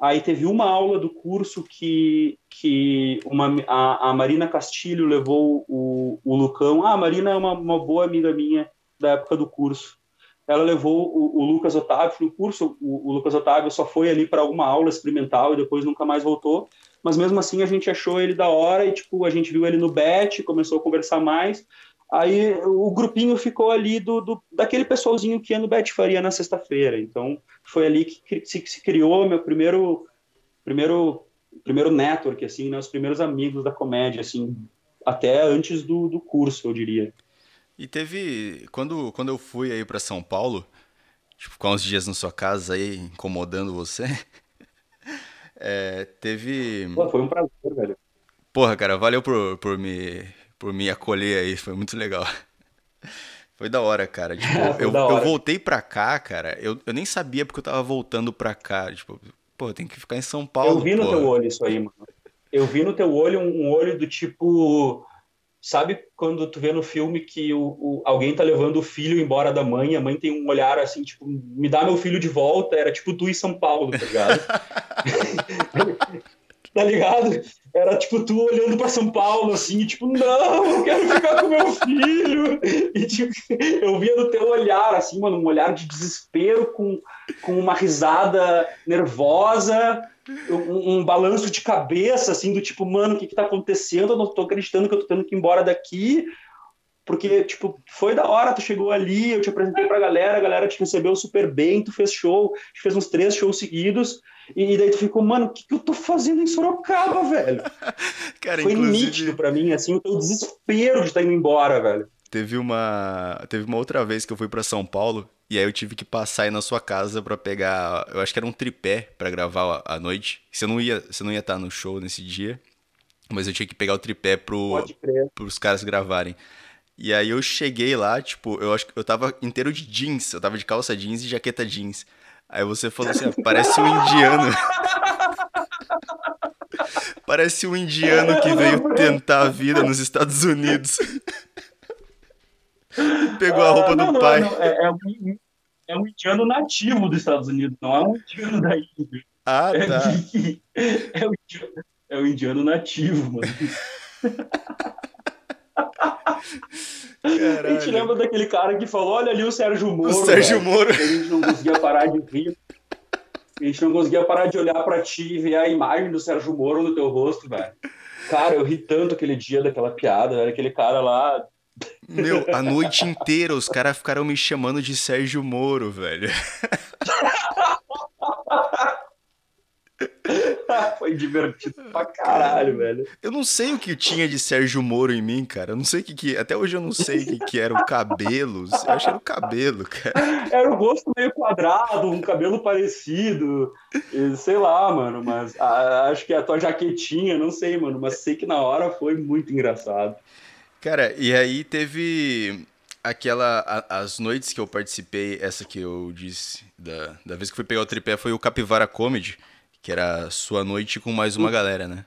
Aí teve uma aula do curso que, que uma, a, a Marina Castilho levou o, o Lucão. Ah, a Marina é uma, uma boa amiga minha da época do curso. Ela levou o, o Lucas Otávio no curso. O, o Lucas Otávio só foi ali para alguma aula experimental e depois nunca mais voltou mas mesmo assim a gente achou ele da hora e tipo a gente viu ele no bet, começou a conversar mais. Aí o grupinho ficou ali do, do daquele pessoalzinho que ia no Bet Faria na sexta-feira. Então foi ali que se, se, criou meu primeiro primeiro primeiro network assim, né, os primeiros amigos da comédia assim, até antes do, do curso, eu diria. E teve quando quando eu fui aí para São Paulo, tipo, ficar uns dias na sua casa aí incomodando você. É, teve. Pô, foi um prazer, velho. Porra, cara, valeu por, por, me, por me acolher aí, foi muito legal. Foi da hora, cara. Tipo, eu, hora. eu voltei pra cá, cara. Eu, eu nem sabia porque eu tava voltando pra cá. Tipo, pô, tem que ficar em São Paulo. Eu vi no teu olho isso aí, mano. Eu vi no teu olho um, um olho do tipo Sabe quando tu vê no filme que o, o, alguém tá levando o filho embora da mãe, a mãe tem um olhar assim, tipo, me dá meu filho de volta, era tipo tu em São Paulo, tá ligado? tá ligado? Era tipo tu olhando para São Paulo, assim, e, tipo, não, eu quero ficar com meu filho. E tipo, eu via no teu olhar, assim, mano, um olhar de desespero com, com uma risada nervosa um, um, balanço de cabeça, assim, do tipo, mano, o que que tá acontecendo? Eu não tô acreditando que eu tô tendo que ir embora daqui, porque, tipo, foi da hora, tu chegou ali, eu te apresentei pra galera, a galera te recebeu super bem, tu fez show, tu fez uns três shows seguidos, e daí tu ficou, mano, o que que eu tô fazendo em Sorocaba, velho? Cara, foi inclusive... nítido pra mim, assim, o teu desespero de estar tá indo embora, velho. Teve uma, teve uma outra vez que eu fui para São Paulo e aí eu tive que passar aí na sua casa para pegar, eu acho que era um tripé para gravar à noite. Você não ia, você não ia estar no show nesse dia, mas eu tinha que pegar o tripé pro pros caras gravarem. E aí eu cheguei lá, tipo, eu acho que eu tava inteiro de jeans, eu tava de calça jeans e jaqueta jeans. Aí você falou assim, ah, parece um indiano. parece um indiano que veio tentar a vida nos Estados Unidos. Pegou a roupa ah, não, do pai. Não, é, é, um, é, um, indiano nativo dos Estados Unidos, não é um indiano da Índia. Ah, é tá. É, é, um, é um indiano nativo, mano. Caralho. A gente lembra daquele cara que falou: olha ali o Sérgio Moro. O Sérgio velho. Moro. A gente não conseguia parar de rir. A gente não conseguia parar de olhar para ti e ver a imagem do Sérgio Moro no teu rosto, velho. Cara, eu ri tanto aquele dia daquela piada, velho. Aquele cara lá meu, a noite inteira os caras ficaram me chamando de Sérgio Moro, velho. foi divertido pra caralho, velho. Eu não sei o que tinha de Sérgio Moro em mim, cara. Eu não sei o que, que Até hoje eu não sei o que, que era o cabelo. Eu acho que era o cabelo, cara. Era o rosto meio quadrado, um cabelo parecido. Sei lá, mano. Mas a, acho que a tua jaquetinha, não sei, mano. Mas sei que na hora foi muito engraçado. Cara, e aí teve aquela. A, as noites que eu participei, essa que eu disse, da, da vez que fui pegar o tripé, foi o Capivara Comedy, que era sua noite com mais uma galera, né?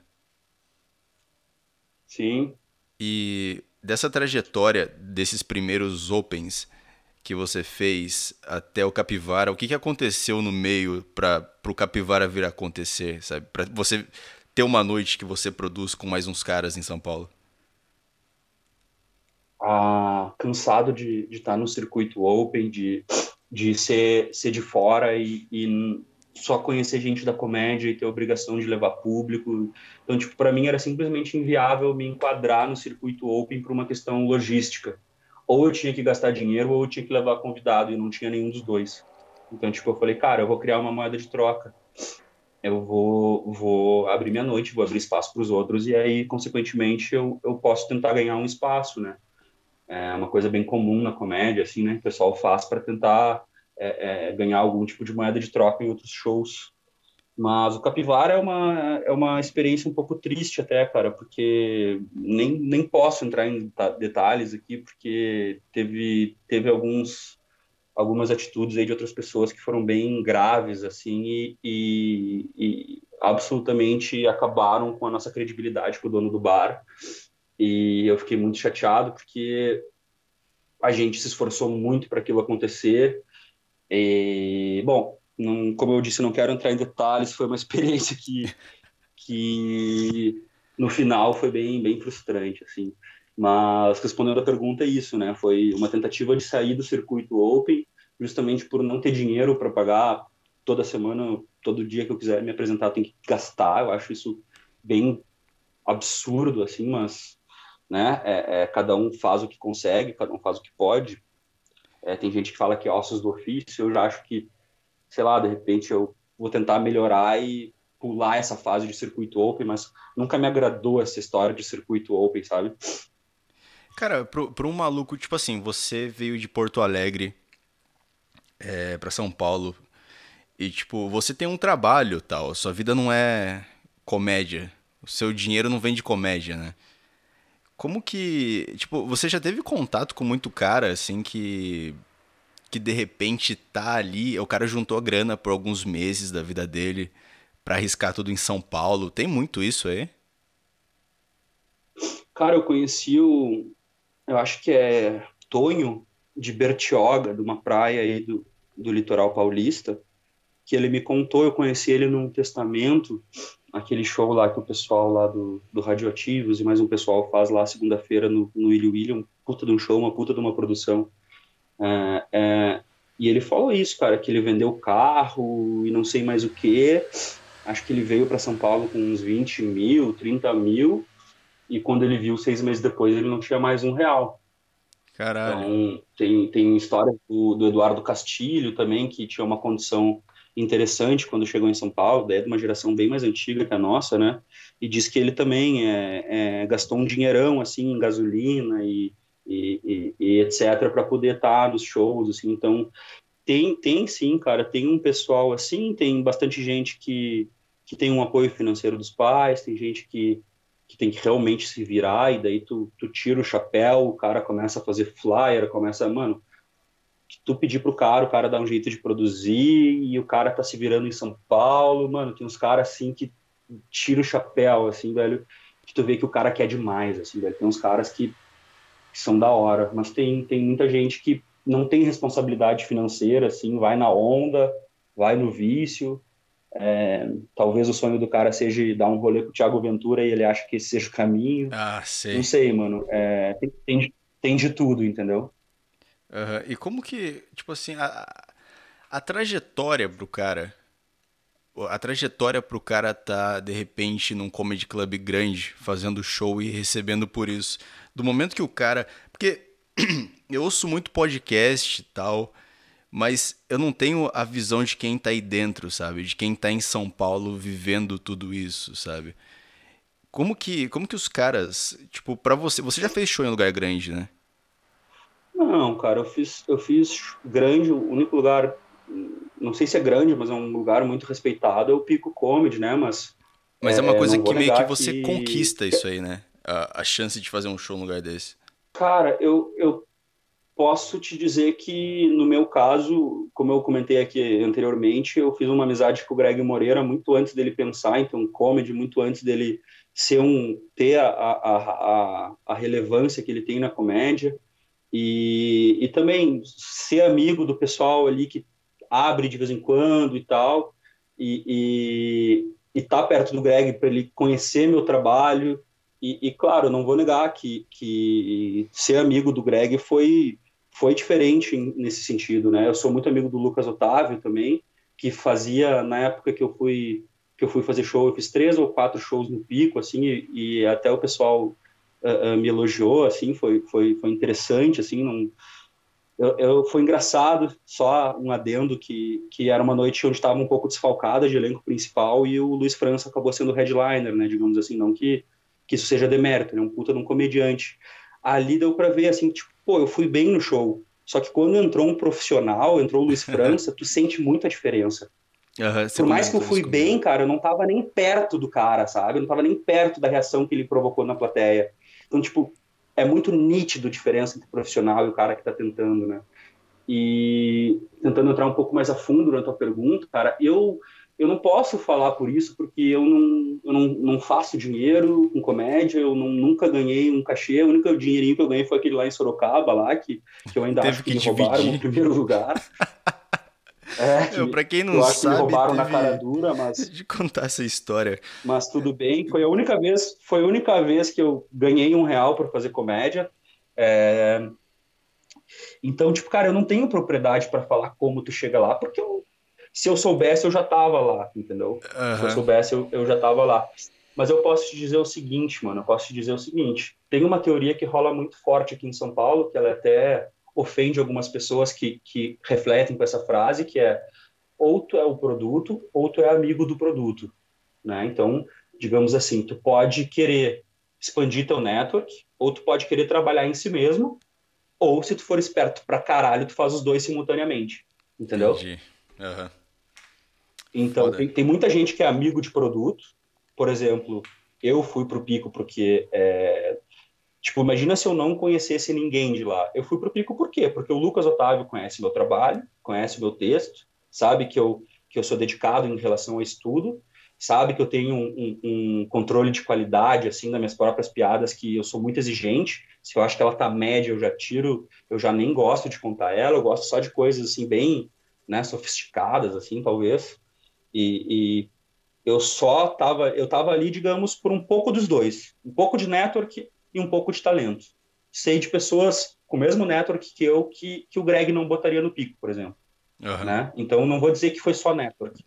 Sim. E dessa trajetória, desses primeiros Opens que você fez até o Capivara, o que, que aconteceu no meio para o Capivara vir a acontecer, sabe? Para você ter uma noite que você produz com mais uns caras em São Paulo? Ah, cansado de estar tá no circuito open, de, de ser, ser de fora e, e só conhecer gente da comédia e ter a obrigação de levar público. Então, tipo, para mim era simplesmente inviável me enquadrar no circuito open por uma questão logística. Ou eu tinha que gastar dinheiro ou eu tinha que levar convidado e não tinha nenhum dos dois. Então, tipo, eu falei, cara, eu vou criar uma moeda de troca. Eu vou, vou abrir minha noite, vou abrir espaço para os outros e aí, consequentemente, eu, eu posso tentar ganhar um espaço, né? É uma coisa bem comum na comédia, assim, né? O pessoal faz para tentar é, é, ganhar algum tipo de moeda de troca em outros shows. Mas o Capivara é uma, é uma experiência um pouco triste até, cara, porque nem, nem posso entrar em detalhes aqui, porque teve, teve alguns, algumas atitudes aí de outras pessoas que foram bem graves, assim, e, e, e absolutamente acabaram com a nossa credibilidade com o dono do bar. E eu fiquei muito chateado porque a gente se esforçou muito para aquilo acontecer. E, bom, não, como eu disse, não quero entrar em detalhes, foi uma experiência que, que no final foi bem, bem frustrante, assim. Mas respondendo a pergunta é isso, né? Foi uma tentativa de sair do circuito Open, justamente por não ter dinheiro para pagar toda semana, todo dia que eu quiser me apresentar, tenho que gastar. Eu acho isso bem absurdo, assim, mas né? É, é, cada um faz o que consegue, cada um faz o que pode. É, tem gente que fala que é ossos do ofício, eu já acho que, sei lá, de repente eu vou tentar melhorar e pular essa fase de circuito open, mas nunca me agradou essa história de circuito open, sabe? Cara, pro um maluco, tipo assim, você veio de Porto Alegre é, para São Paulo e, tipo, você tem um trabalho tal, sua vida não é comédia, o seu dinheiro não vem de comédia, né? Como que, tipo, você já teve contato com muito cara, assim, que que de repente tá ali, o cara juntou a grana por alguns meses da vida dele para arriscar tudo em São Paulo. Tem muito isso aí? Cara, eu conheci o eu acho que é Tonho de Bertioga, de uma praia aí do, do litoral paulista, que ele me contou, eu conheci ele num testamento aquele show lá que o pessoal lá do, do Radioativos e mais um pessoal faz lá segunda-feira no, no Willy William, puta de um show, uma puta de uma produção. É, é, e ele falou isso, cara, que ele vendeu carro e não sei mais o que. Acho que ele veio para São Paulo com uns 20 mil, 30 mil, e quando ele viu seis meses depois, ele não tinha mais um real. Caralho. Então, tem, tem história do, do Eduardo Castilho também, que tinha uma condição interessante quando chegou em São Paulo, daí é de uma geração bem mais antiga que a nossa, né? E diz que ele também é, é, gastou um dinheirão, assim, em gasolina e, e, e, e etc., para poder estar nos shows, assim. Então, tem, tem sim, cara, tem um pessoal assim, tem bastante gente que, que tem um apoio financeiro dos pais, tem gente que, que tem que realmente se virar, e daí tu, tu tira o chapéu, o cara começa a fazer flyer, começa, mano, que tu pedir pro cara, o cara dá um jeito de produzir e o cara tá se virando em São Paulo, mano, tem uns caras assim que tira o chapéu, assim, velho, que tu vê que o cara quer demais, assim, velho, tem uns caras que, que são da hora, mas tem, tem muita gente que não tem responsabilidade financeira, assim, vai na onda, vai no vício, é, talvez o sonho do cara seja dar um rolê com o Thiago Ventura e ele acha que esse seja o caminho. Ah, sei. Não sei, mano. É, tem, tem, tem de tudo, entendeu? Uhum. E como que, tipo assim, a, a trajetória pro cara. A trajetória pro cara tá, de repente, num comedy club grande, fazendo show e recebendo por isso. Do momento que o cara. Porque eu ouço muito podcast e tal, mas eu não tenho a visão de quem tá aí dentro, sabe? De quem tá em São Paulo vivendo tudo isso, sabe? Como que, como que os caras, tipo, para você, você já fez show em lugar grande, né? Não, cara, eu fiz, eu fiz grande, o único lugar, não sei se é grande, mas é um lugar muito respeitado, é o Pico Comedy, né? Mas mas é, é uma coisa que meio que você que... conquista isso aí, né? A, a chance de fazer um show num lugar desse. Cara, eu, eu posso te dizer que, no meu caso, como eu comentei aqui anteriormente, eu fiz uma amizade com o Greg Moreira muito antes dele pensar, então, comedy, muito antes dele ser um ter a, a, a, a relevância que ele tem na comédia e, e também ser amigo do pessoal ali que abre de vez em quando e tal e estar tá perto do Greg para ele conhecer meu trabalho e, e, claro, não vou negar que, que ser amigo do Greg foi foi diferente nesse sentido, né? Eu sou muito amigo do Lucas Otávio também, que fazia na época que eu fui que eu fui fazer show, eu fiz três ou quatro shows no Pico, assim, e, e até o pessoal uh, uh, me elogiou, assim, foi, foi, foi interessante, assim, não, eu, eu, foi engraçado, só um adendo que, que era uma noite onde estava um pouco desfalcada de elenco principal e o Luiz França acabou sendo headliner, né, digamos assim, não que, que isso seja demérito, ele é um puta de um comediante. Ali deu para ver, assim, tipo, pô, eu fui bem no show, só que quando entrou um profissional, entrou o Luiz França, tu sente muito a diferença. Uhum, Por mais que eu fui bem, cara, eu não tava nem perto do cara, sabe? Eu não tava nem perto da reação que ele provocou na plateia. Então, tipo, é muito nítido a diferença entre o profissional e o cara que tá tentando, né? E tentando entrar um pouco mais a fundo na tua pergunta, cara, eu eu não posso falar por isso porque eu não, eu não, não faço dinheiro com comédia, eu não, nunca ganhei um cachê, o único dinheirinho que eu ganhei foi aquele lá em Sorocaba, lá, que, que eu ainda acho que, que me roubaram no primeiro lugar. É, que, pra quem não eu sabe. Que me roubaram na cara dura, mas. De contar essa história. Mas tudo bem. Foi a única vez, foi a única vez que eu ganhei um real para fazer comédia. É... Então, tipo, cara, eu não tenho propriedade para falar como tu chega lá, porque eu, se eu soubesse, eu já tava lá, entendeu? Uhum. Se eu soubesse, eu, eu já tava lá. Mas eu posso te dizer o seguinte, mano, eu posso te dizer o seguinte. Tem uma teoria que rola muito forte aqui em São Paulo, que ela é até ofende algumas pessoas que, que refletem com essa frase, que é ou tu é o produto ou tu é amigo do produto, né? Então, digamos assim, tu pode querer expandir teu network, ou tu pode querer trabalhar em si mesmo, ou se tu for esperto pra caralho, tu faz os dois simultaneamente, entendeu? Entendi. Uhum. Então, tem, tem, muita gente que é amigo de produto, por exemplo, eu fui pro Pico porque é, Tipo, imagina se eu não conhecesse ninguém de lá. Eu fui pro Pico por quê? Porque o Lucas Otávio conhece meu trabalho, conhece meu texto, sabe que eu, que eu sou dedicado em relação ao estudo, sabe que eu tenho um, um, um, controle de qualidade, assim, das minhas próprias piadas, que eu sou muito exigente. Se eu acho que ela tá média, eu já tiro, eu já nem gosto de contar ela, eu gosto só de coisas, assim, bem, né, sofisticadas, assim, talvez. E, e eu só tava, eu tava ali, digamos, por um pouco dos dois. Um pouco de network e um pouco de talento. Sei de pessoas com o mesmo network que eu que, que o Greg não botaria no pico, por exemplo. Uhum. Né? Então, não vou dizer que foi só network.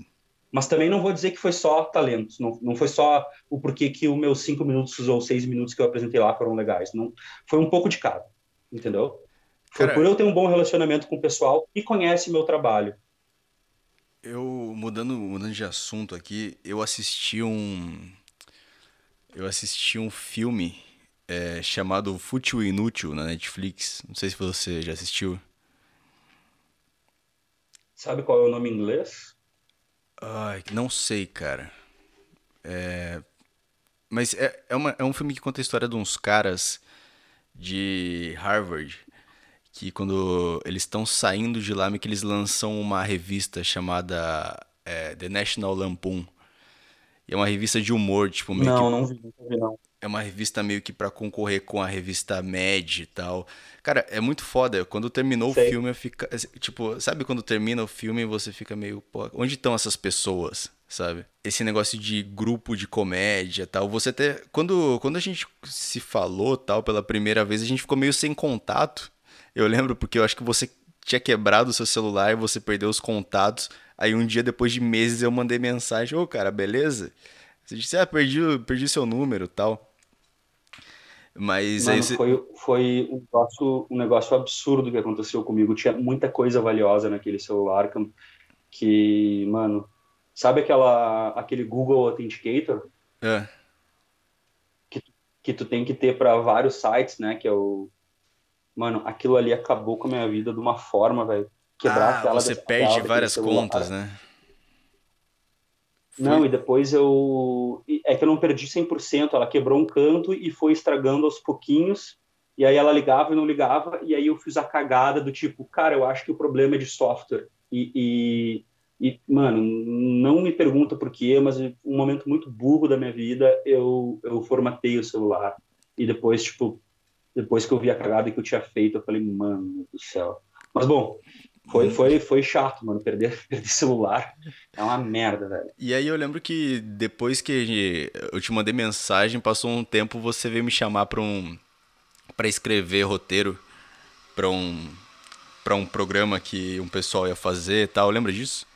Mas também não vou dizer que foi só talento. Não, não foi só o porquê que os meus cinco minutos ou seis minutos que eu apresentei lá foram legais. Não, foi um pouco de cada. Entendeu? Foi Cara, por eu ter um bom relacionamento com o pessoal e conhece meu trabalho. Eu, mudando, mudando de assunto aqui, eu assisti um. Eu assisti um filme é, chamado Fútil e Inútil na Netflix. Não sei se você já assistiu. Sabe qual é o nome em inglês? Ai, não sei, cara. É... Mas é, é, uma, é um filme que conta a história de uns caras de Harvard que quando eles estão saindo de lá, que eles lançam uma revista chamada é, The National Lampoon. E é uma revista de humor, tipo, meio não, que... Não, vi, não vi, não é uma revista meio que para concorrer com a revista Mad e tal. Cara, é muito foda. Quando terminou Sei. o filme, eu fica tipo, sabe quando termina o filme você fica meio, pô, onde estão essas pessoas, sabe? Esse negócio de grupo de comédia, tal. Você até quando quando a gente se falou, tal, pela primeira vez, a gente ficou meio sem contato. Eu lembro porque eu acho que você tinha quebrado o seu celular e você perdeu os contatos. Aí um dia depois de meses eu mandei mensagem: "Ô, cara, beleza?" Você disse: "Ah, perdi, perdi seu número", tal. Mas Mano, foi, foi um negócio, um negócio absurdo que aconteceu comigo. Tinha muita coisa valiosa naquele celular que, mano, sabe aquela, aquele Google Authenticator? É. Que, que tu tem que ter para vários sites, né? Que é o. Mano, aquilo ali acabou com a minha vida de uma forma, velho. Quebrar Ah, a tela você perde tela várias celular. contas, né? Não, Foi- e depois eu. É que eu não perdi 100%. Ela quebrou um canto e foi estragando aos pouquinhos. E aí ela ligava e não ligava. E aí eu fiz a cagada do tipo, cara, eu acho que o problema é de software. E, e, e, mano, não me pergunta por quê, mas um momento muito burro da minha vida, eu, eu formatei o celular. E depois, tipo, depois que eu vi a cagada que eu tinha feito, eu falei, mano do céu. Mas bom, foi, foi, foi chato, mano. Perder, perder celular é uma merda, velho. E aí eu lembro que depois que eu te mandei mensagem, passou um tempo, você veio me chamar pra um para escrever roteiro pra um para um programa que um pessoal ia fazer e tal. Lembra disso?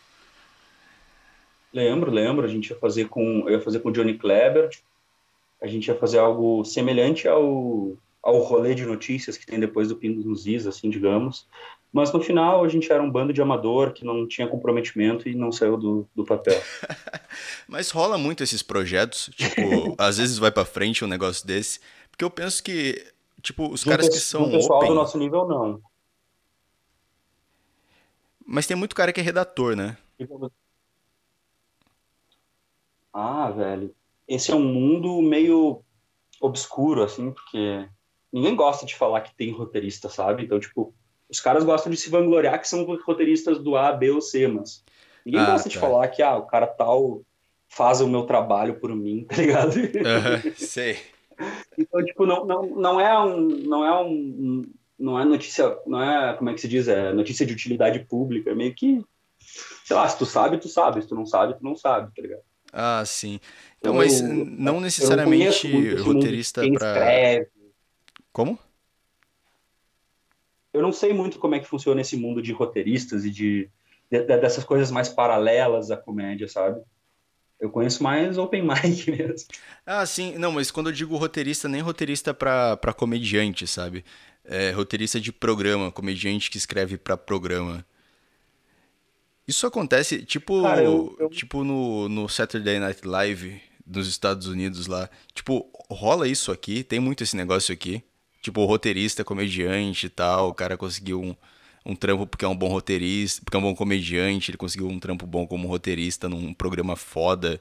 Lembro, lembro. A gente ia fazer com, eu ia fazer com o Johnny Kleber. A gente ia fazer algo semelhante ao, ao rolê de notícias que tem depois do Pingos nos Is, assim, digamos. Mas no final a gente era um bando de amador que não tinha comprometimento e não saiu do, do papel. Mas rola muito esses projetos, tipo, às vezes vai pra frente um negócio desse, porque eu penso que, tipo, os um caras que são um pessoal open, do nosso nível, não. mas tem muito cara que é redator, né? Ah, velho. Esse é um mundo meio obscuro, assim, porque ninguém gosta de falar que tem roteirista, sabe? Então, tipo, os caras gostam de se vangloriar que são roteiristas do A, B ou C, mas ninguém Ah, gosta de tá. falar que, ah, o cara tal faz o meu trabalho por mim, tá ligado? Sei. Então, tipo, não, não, não é um, não é um, não é notícia, não é, como é que se diz, é notícia de utilidade pública, é meio que, sei lá, se tu sabe, tu sabe, se tu não sabe, tu não sabe, tá ligado? Ah, sim. Então, Eu- mas não necessariamente de roteirista quem pra. escreve. Como? Eu não sei muito como é que funciona esse mundo de roteiristas e de, de- de- dessas coisas mais paralelas à comédia, sabe? Eu conheço mais open mic mesmo. Ah, sim. Não, mas quando eu digo roteirista, nem roteirista pra, pra comediante, sabe? É roteirista de programa, comediante que escreve pra programa. Isso acontece, tipo, Cara, eu- eu- tipo no, no Saturday Night Live dos Estados Unidos lá. Tipo, rola isso aqui, tem muito esse negócio aqui. Tipo, roteirista, comediante e tal, o cara conseguiu um, um trampo porque é um bom roteirista, porque é um bom comediante, ele conseguiu um trampo bom como roteirista num programa foda.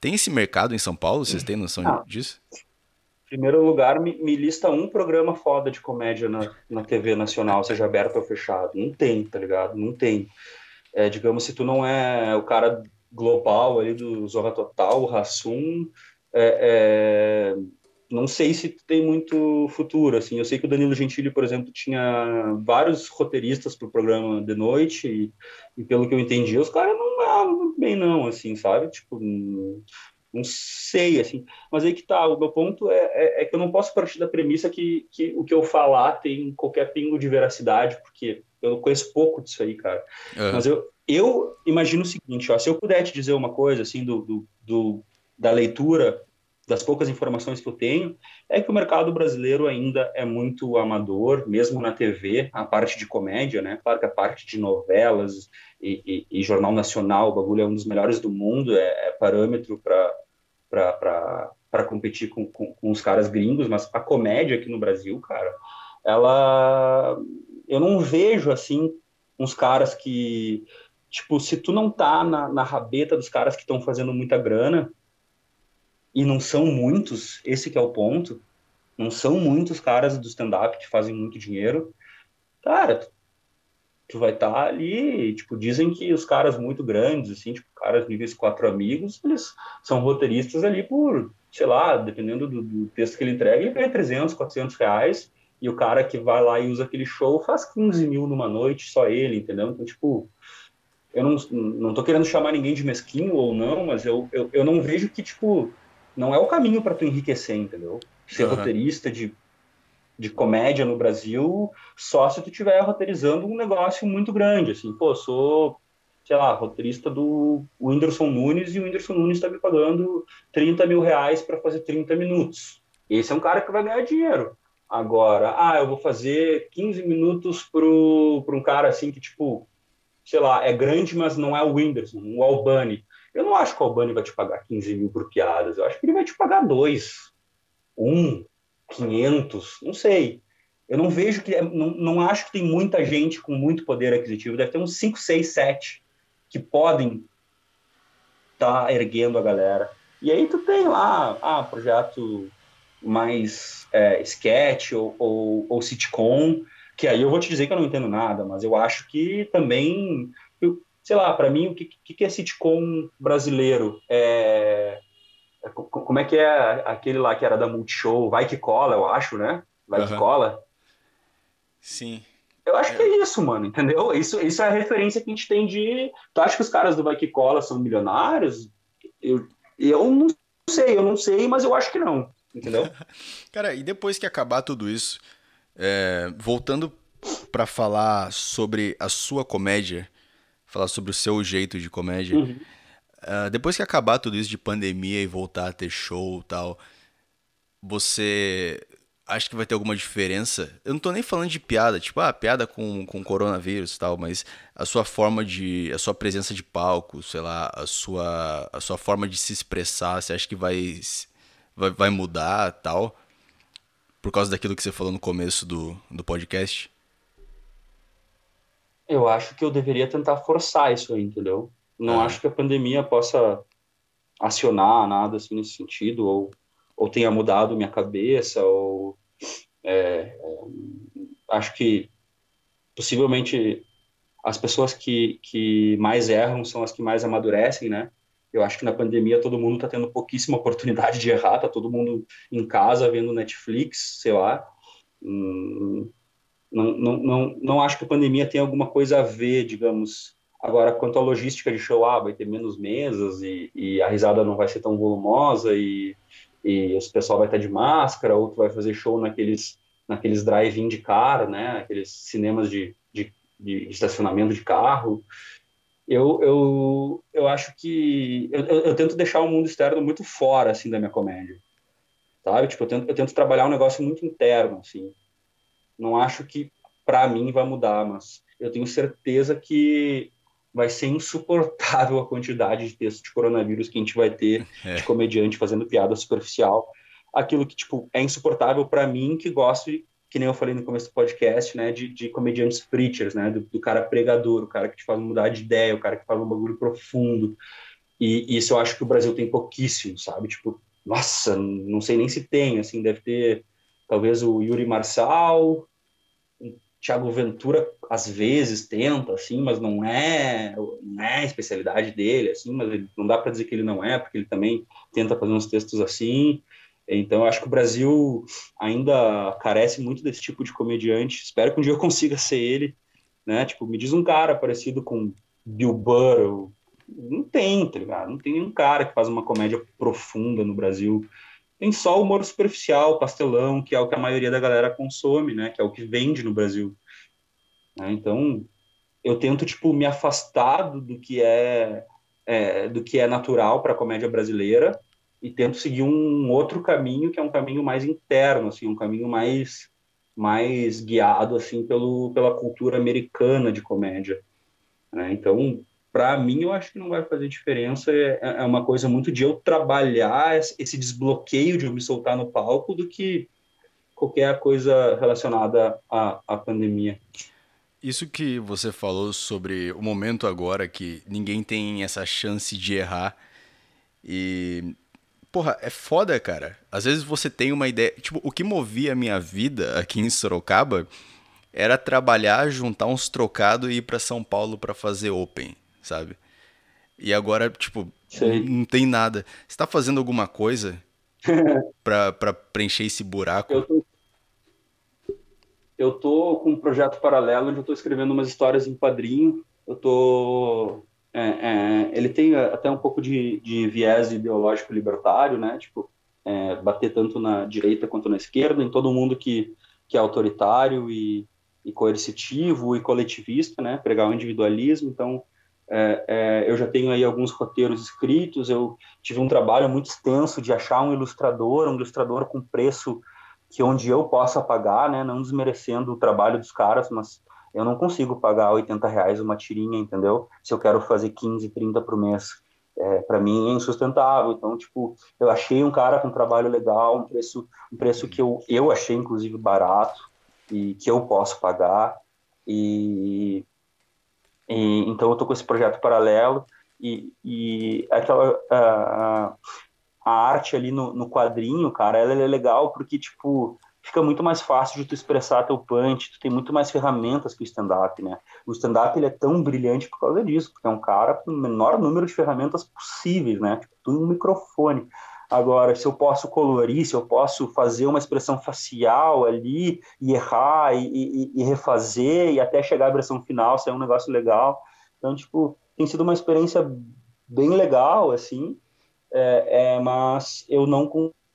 Tem esse mercado em São Paulo? Vocês têm noção Ah. disso? Em primeiro lugar, me, me lista um programa foda de comédia na, na TV nacional, seja aberto ou fechado. Não tem, tá ligado? Não tem. É, digamos, se tu não é o cara global ali do Zorra Total, o Rassum, é, é, não sei se tem muito futuro, assim. Eu sei que o Danilo Gentili, por exemplo, tinha vários roteiristas pro programa de noite e, e pelo que eu entendi, os caras não davam bem não, assim, sabe? Tipo, não, não sei, assim. Mas aí que tá, o meu ponto é, é, é que eu não posso partir da premissa que, que o que eu falar tem qualquer pingo de veracidade, porque eu conheço pouco disso aí, cara. Ah, Mas eu, eu imagino o seguinte, ó, se eu puder te dizer uma coisa, assim, do, do, do- da leitura, das poucas informações que eu tenho, é que o mercado brasileiro ainda é muito amador, mesmo na TV, a parte de comédia, né? Claro que a parte de novelas e, e- e jornal nacional, o bagulho é um dos melhores do mundo, é, é parâmetro para competir com, com, com os caras gringos, mas a comédia aqui no Brasil, cara, ela... Eu não vejo, assim, uns caras que... Tipo, se tu não tá na, na rabeta dos caras que estão fazendo muita grana, e não são muitos, esse que é o ponto, não são muitos caras do stand-up que fazem muito dinheiro, cara, tu, vai estar ali, tipo, dizem que os caras muito grandes, assim, tipo, caras níveis quatro amigos, eles são roteiristas ali por, sei lá, dependendo do, do texto que ele entrega, ele ganha 300, 400 reais, e o cara que vai lá e usa aquele show faz 15 mil numa noite, só ele, entendeu? Então, tipo, eu não, não tô querendo chamar ninguém de mesquinho ou não, mas eu, eu, eu não vejo que, tipo, não é o caminho para tu enriquecer, entendeu? Ser Aham. roteirista de, de comédia no Brasil, só se tu estiver roteirizando um negócio muito grande, assim, pô, sou, sei lá, roteirista do Whindersson Nunes e o Whindersson Nunes está me pagando 30 mil reais para fazer 30 minutos. Esse é um cara que vai ganhar dinheiro. Agora, ah, eu vou fazer 15 minutos para um cara assim que, tipo, sei lá, é grande, mas não é o Whindersson, o Albani. Eu não acho que o Albani vai te pagar 15 mil por piadas. Eu acho que ele vai te pagar dois, um, 500, não sei. Eu não vejo que, não, não acho que tem muita gente com muito poder aquisitivo. Deve ter uns 5, 6, 7 que podem estar tá erguendo a galera. E aí tu tem lá, ah, projeto mais é, sketch ou, ou, ou sitcom, que aí eu vou te dizer que eu não entendo nada, mas eu acho que também, sei lá, para mim, o que, que é sitcom brasileiro? É, é, como é que é aquele lá que era da Multishow? Vai que cola, eu acho, né? Vai uhum. que cola. Sim. Eu acho que é isso, mano, entendeu? Isso, isso é a referência que a gente tem de. Tu acha que os caras do Vai que cola são milionários? Eu, eu não sei, eu não sei, mas eu acho que não, entendeu? Cara, e depois que acabar tudo isso, é, voltando para falar sobre a sua comédia, falar sobre o seu jeito de comédia. Uhum. Uh, depois que acabar tudo isso de pandemia e voltar a ter show e tal, você acha que vai ter alguma diferença? Eu não tô nem falando de piada, tipo, ah, piada com, com coronavírus e tal, mas a sua forma de. a sua presença de palco, sei lá, a sua, a sua forma de se expressar, você acha que vai, vai, vai mudar tal? Por causa daquilo que você falou no começo do, do podcast? Eu acho que eu deveria tentar forçar isso aí, entendeu? Não ah. acho que a pandemia possa acionar nada assim nesse sentido, ou, ou tenha mudado minha cabeça, ou é, é, acho que possivelmente as pessoas que, que mais erram são as que mais amadurecem, né? Eu acho que na pandemia todo mundo está tendo pouquíssima oportunidade de errar, tá todo mundo em casa vendo Netflix, sei lá. Hum, não, não, não, não acho que a pandemia tenha alguma coisa a ver, digamos. Agora, quanto à logística de show, ah, vai ter menos mesas e, e a risada não vai ser tão volumosa e, e o pessoal vai estar de máscara, outro vai fazer show naqueles, naqueles drive-in de cara, né? Aqueles cinemas de, de, de estacionamento de carro eu, eu, eu acho que eu, eu, tento deixar o mundo externo muito fora assim da minha comédia sabe tipo eu tento, eu tento trabalhar um negócio muito interno assim não acho que para mim vai mudar mas eu tenho certeza que vai ser insuportável a quantidade de texto de coronavírus que a gente vai ter é. de comediante fazendo piada superficial aquilo que tipo é insuportável para mim que gosto que nem eu falei no começo do podcast, né, de, de comediantes preachers, né, do, do, cara pregador, o cara que te faz mudar de ideia, o cara que fala um bagulho profundo. E, e isso eu acho que o Brasil tem pouquíssimo, sabe? Tipo, nossa, não sei nem se tem, assim, deve ter talvez o Yuri Marçal, o Thiago Ventura às vezes tenta, assim, mas não é, não é a especialidade dele, assim, mas ele, não dá para dizer que ele não é, porque ele também tenta fazer uns textos assim. Então, acho que o Brasil ainda carece muito desse tipo de comediante. Espero que um dia eu consiga ser ele, né? Tipo, me diz um cara parecido com Bill Burr. Não tem, tá ligado? Não tem nenhum cara que faz uma comédia profunda no Brasil. Tem só o humor superficial, pastelão, que é o que a maioria da galera consome, né? Que é o que vende no Brasil. Né? Então, eu tento, tipo, me afastar do que é, é do que é natural para a comédia brasileira e tento seguir um outro caminho que é um caminho mais interno, assim, um caminho mais mais guiado assim pelo pela cultura americana de comédia. Né? Então, para mim, eu acho que não vai fazer diferença. É, é uma coisa muito de eu trabalhar esse desbloqueio de eu me soltar no palco do que qualquer coisa relacionada à, à pandemia. Isso que você falou sobre o momento agora que ninguém tem essa chance de errar e porra, é foda, cara. Às vezes você tem uma ideia. Tipo, o que movia a minha vida aqui em Sorocaba era trabalhar, juntar uns trocados e ir para São Paulo para fazer open, sabe? E agora, tipo, não tem nada. Você tá fazendo alguma coisa pra, pra preencher esse buraco? Eu tô, eu tô com um projeto paralelo onde eu tô escrevendo umas histórias em quadrinho. Eu tô é, é, ele tem até um pouco de, de viés ideológico libertário, né? Tipo, é, bater tanto na direita quanto na esquerda, em todo mundo que, que é autoritário e, e coercitivo e coletivista, né? Pregar o individualismo. Então, é, é, eu já tenho aí alguns roteiros escritos, eu tive um trabalho muito extenso de achar um ilustrador, um ilustrador com preço que onde eu possa pagar, né, não desmerecendo o trabalho dos caras, mas eu não consigo pagar 80 reais uma tirinha, entendeu? Se eu quero fazer 15, 30 por mês. É, para mim é insustentável. Então, tipo, eu achei um cara com um trabalho legal, um preço, um preço que eu, eu achei, inclusive, barato e que eu posso pagar. E, e, então eu tô com esse projeto paralelo e, e aquela a, a arte ali no, no quadrinho, cara, ela é legal porque tipo fica muito mais fácil de tu expressar teu punch, tu tem muito mais ferramentas que o stand-up, né? O stand-up ele é tão brilhante por causa disso, porque é um cara com o menor número de ferramentas possíveis, né? Tipo, tu um microfone. Agora, se eu posso colorir, se eu posso fazer uma expressão facial ali e errar e, e, e refazer e até chegar à versão final, ser é um negócio legal. Então, tipo, tem sido uma experiência bem legal, assim, é, é, mas eu não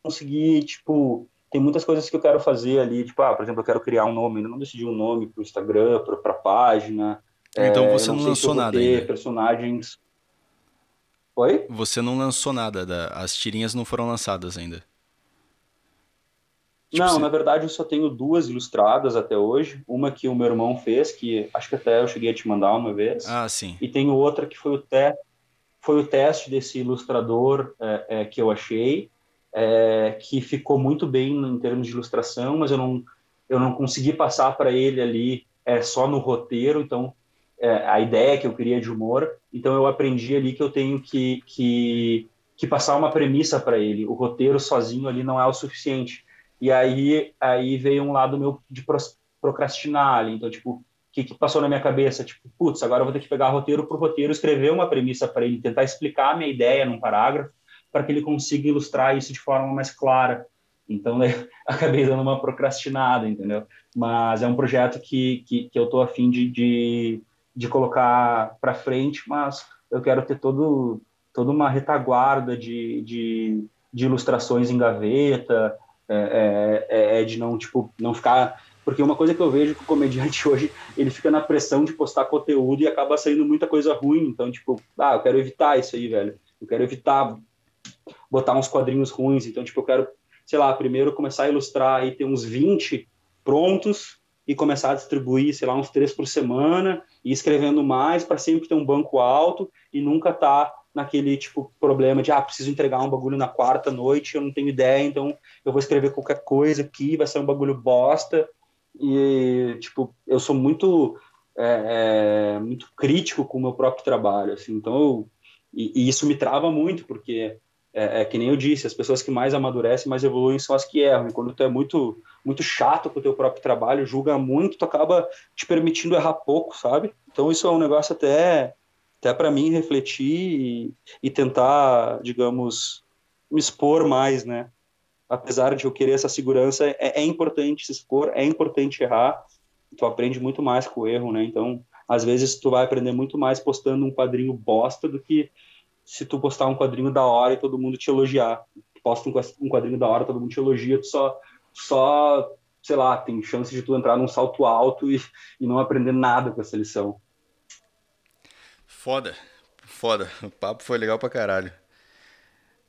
consegui, tipo, tem muitas coisas que eu quero fazer ali, tipo, ah, por exemplo, eu quero criar um nome, eu não decidi um nome para o Instagram, para a página. Então é, você não, não lançou nada ainda. personagens Oi? Você não lançou nada, da... as tirinhas não foram lançadas ainda. Tipo, não, você... na verdade eu só tenho duas ilustradas até hoje. Uma que o meu irmão fez, que acho que até eu cheguei a te mandar uma vez. Ah, sim. E tenho outra que foi o, te... foi o teste desse ilustrador é, é, que eu achei, é, que ficou muito bem em termos de ilustração, mas eu não, eu não consegui passar para ele ali é, só no roteiro, então é, a ideia que eu queria de humor. Então eu aprendi ali que eu tenho que, que, que passar uma premissa para ele. O roteiro sozinho ali não é o suficiente. E aí, aí veio um lado meu de procrastinar ali. Então, tipo, o que, que passou na minha cabeça? Tipo, putz, agora eu vou ter que pegar roteiro por roteiro, escrever uma premissa para ele, tentar explicar a minha ideia num parágrafo, para que ele consiga ilustrar isso de forma mais clara. Então, né, acabei dando uma procrastinada, entendeu? Mas é um projeto que, que, que eu tô afim de, de, de colocar para frente, mas eu quero ter todo, toda uma retaguarda de, de, de ilustrações em gaveta, é, é, é, é, de não, tipo, não ficar... Porque uma coisa que eu vejo que o comediante hoje, ele fica na pressão de postar conteúdo e acaba saindo muita coisa ruim. Então, tipo, ah, eu quero evitar isso aí, velho. Eu quero evitar botar uns quadrinhos ruins. Então, tipo, eu quero, sei lá, primeiro começar a ilustrar e ter uns 20 prontos e começar a distribuir, sei lá, uns três por semana e escrevendo mais para sempre ter um banco alto e nunca tá naquele tipo problema de ah, preciso entregar um bagulho na quarta noite, eu não tenho ideia, então eu vou escrever qualquer coisa aqui, vai ser um bagulho bosta. E tipo, eu sou muito é, é, muito crítico com o meu próprio trabalho, assim, então eu, e, e isso me trava muito porque é, é, que nem eu disse, as pessoas que mais amadurecem, mais evoluem são as que erram. E quando tu é muito muito chato com o teu próprio trabalho, julga muito, tu acaba te permitindo errar pouco, sabe? Então isso é um negócio até até para mim refletir e, e, tentar, digamos, me expor mais, né? Apesar de eu querer essa segurança, é, é importante se expor, é importante errar. Tu aprende muito mais com o erro, né? Então, às vezes tu vai aprender muito mais postando um quadrinho bosta do que se tu postar um quadrinho da hora e todo mundo te elogiar. Posta um quadrinho da hora, todo mundo te elogia, tu só, só sei lá, tem chance de tu entrar num salto alto e, e não aprender nada com essa lição. Foda, foda. O papo foi legal pra caralho.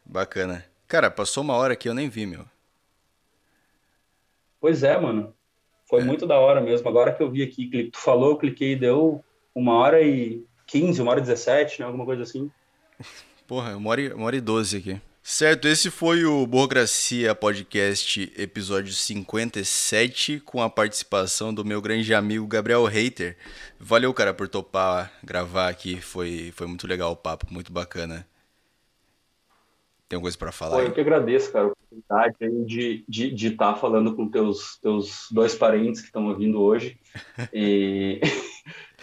Bacana. Cara, passou uma hora que eu nem vi, meu. Pois é, mano. Foi é. muito da hora mesmo. Agora que eu vi aqui, tu falou, eu cliquei e deu uma hora e quinze, uma hora e dezessete, né? Alguma coisa assim. Porra, uma hora, e, uma hora e doze aqui. Certo, esse foi o Burocracia Podcast, episódio 57, com a participação do meu grande amigo Gabriel Reiter. Valeu, cara, por topar gravar aqui, foi, foi muito legal o papo, muito bacana. Tem alguma coisa para falar? Pô, eu que agradeço, cara, a oportunidade de estar de, de tá falando com teus, teus dois parentes que estão ouvindo hoje.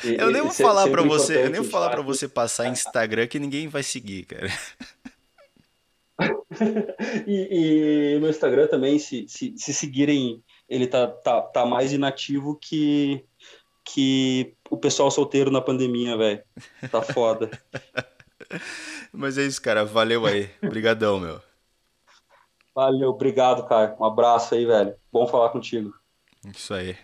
E... eu nem vou falar para você, eu nem vou falar para você passar Instagram que ninguém vai seguir, cara. e, e, no Instagram também, se, se, se, seguirem, ele tá, tá, tá mais inativo que, que o pessoal solteiro na pandemia, velho. Tá foda. Mas é isso, cara. Valeu aí. Obrigadão, meu. Valeu, obrigado, cara. Um abraço aí, velho. Bom falar contigo. Isso aí.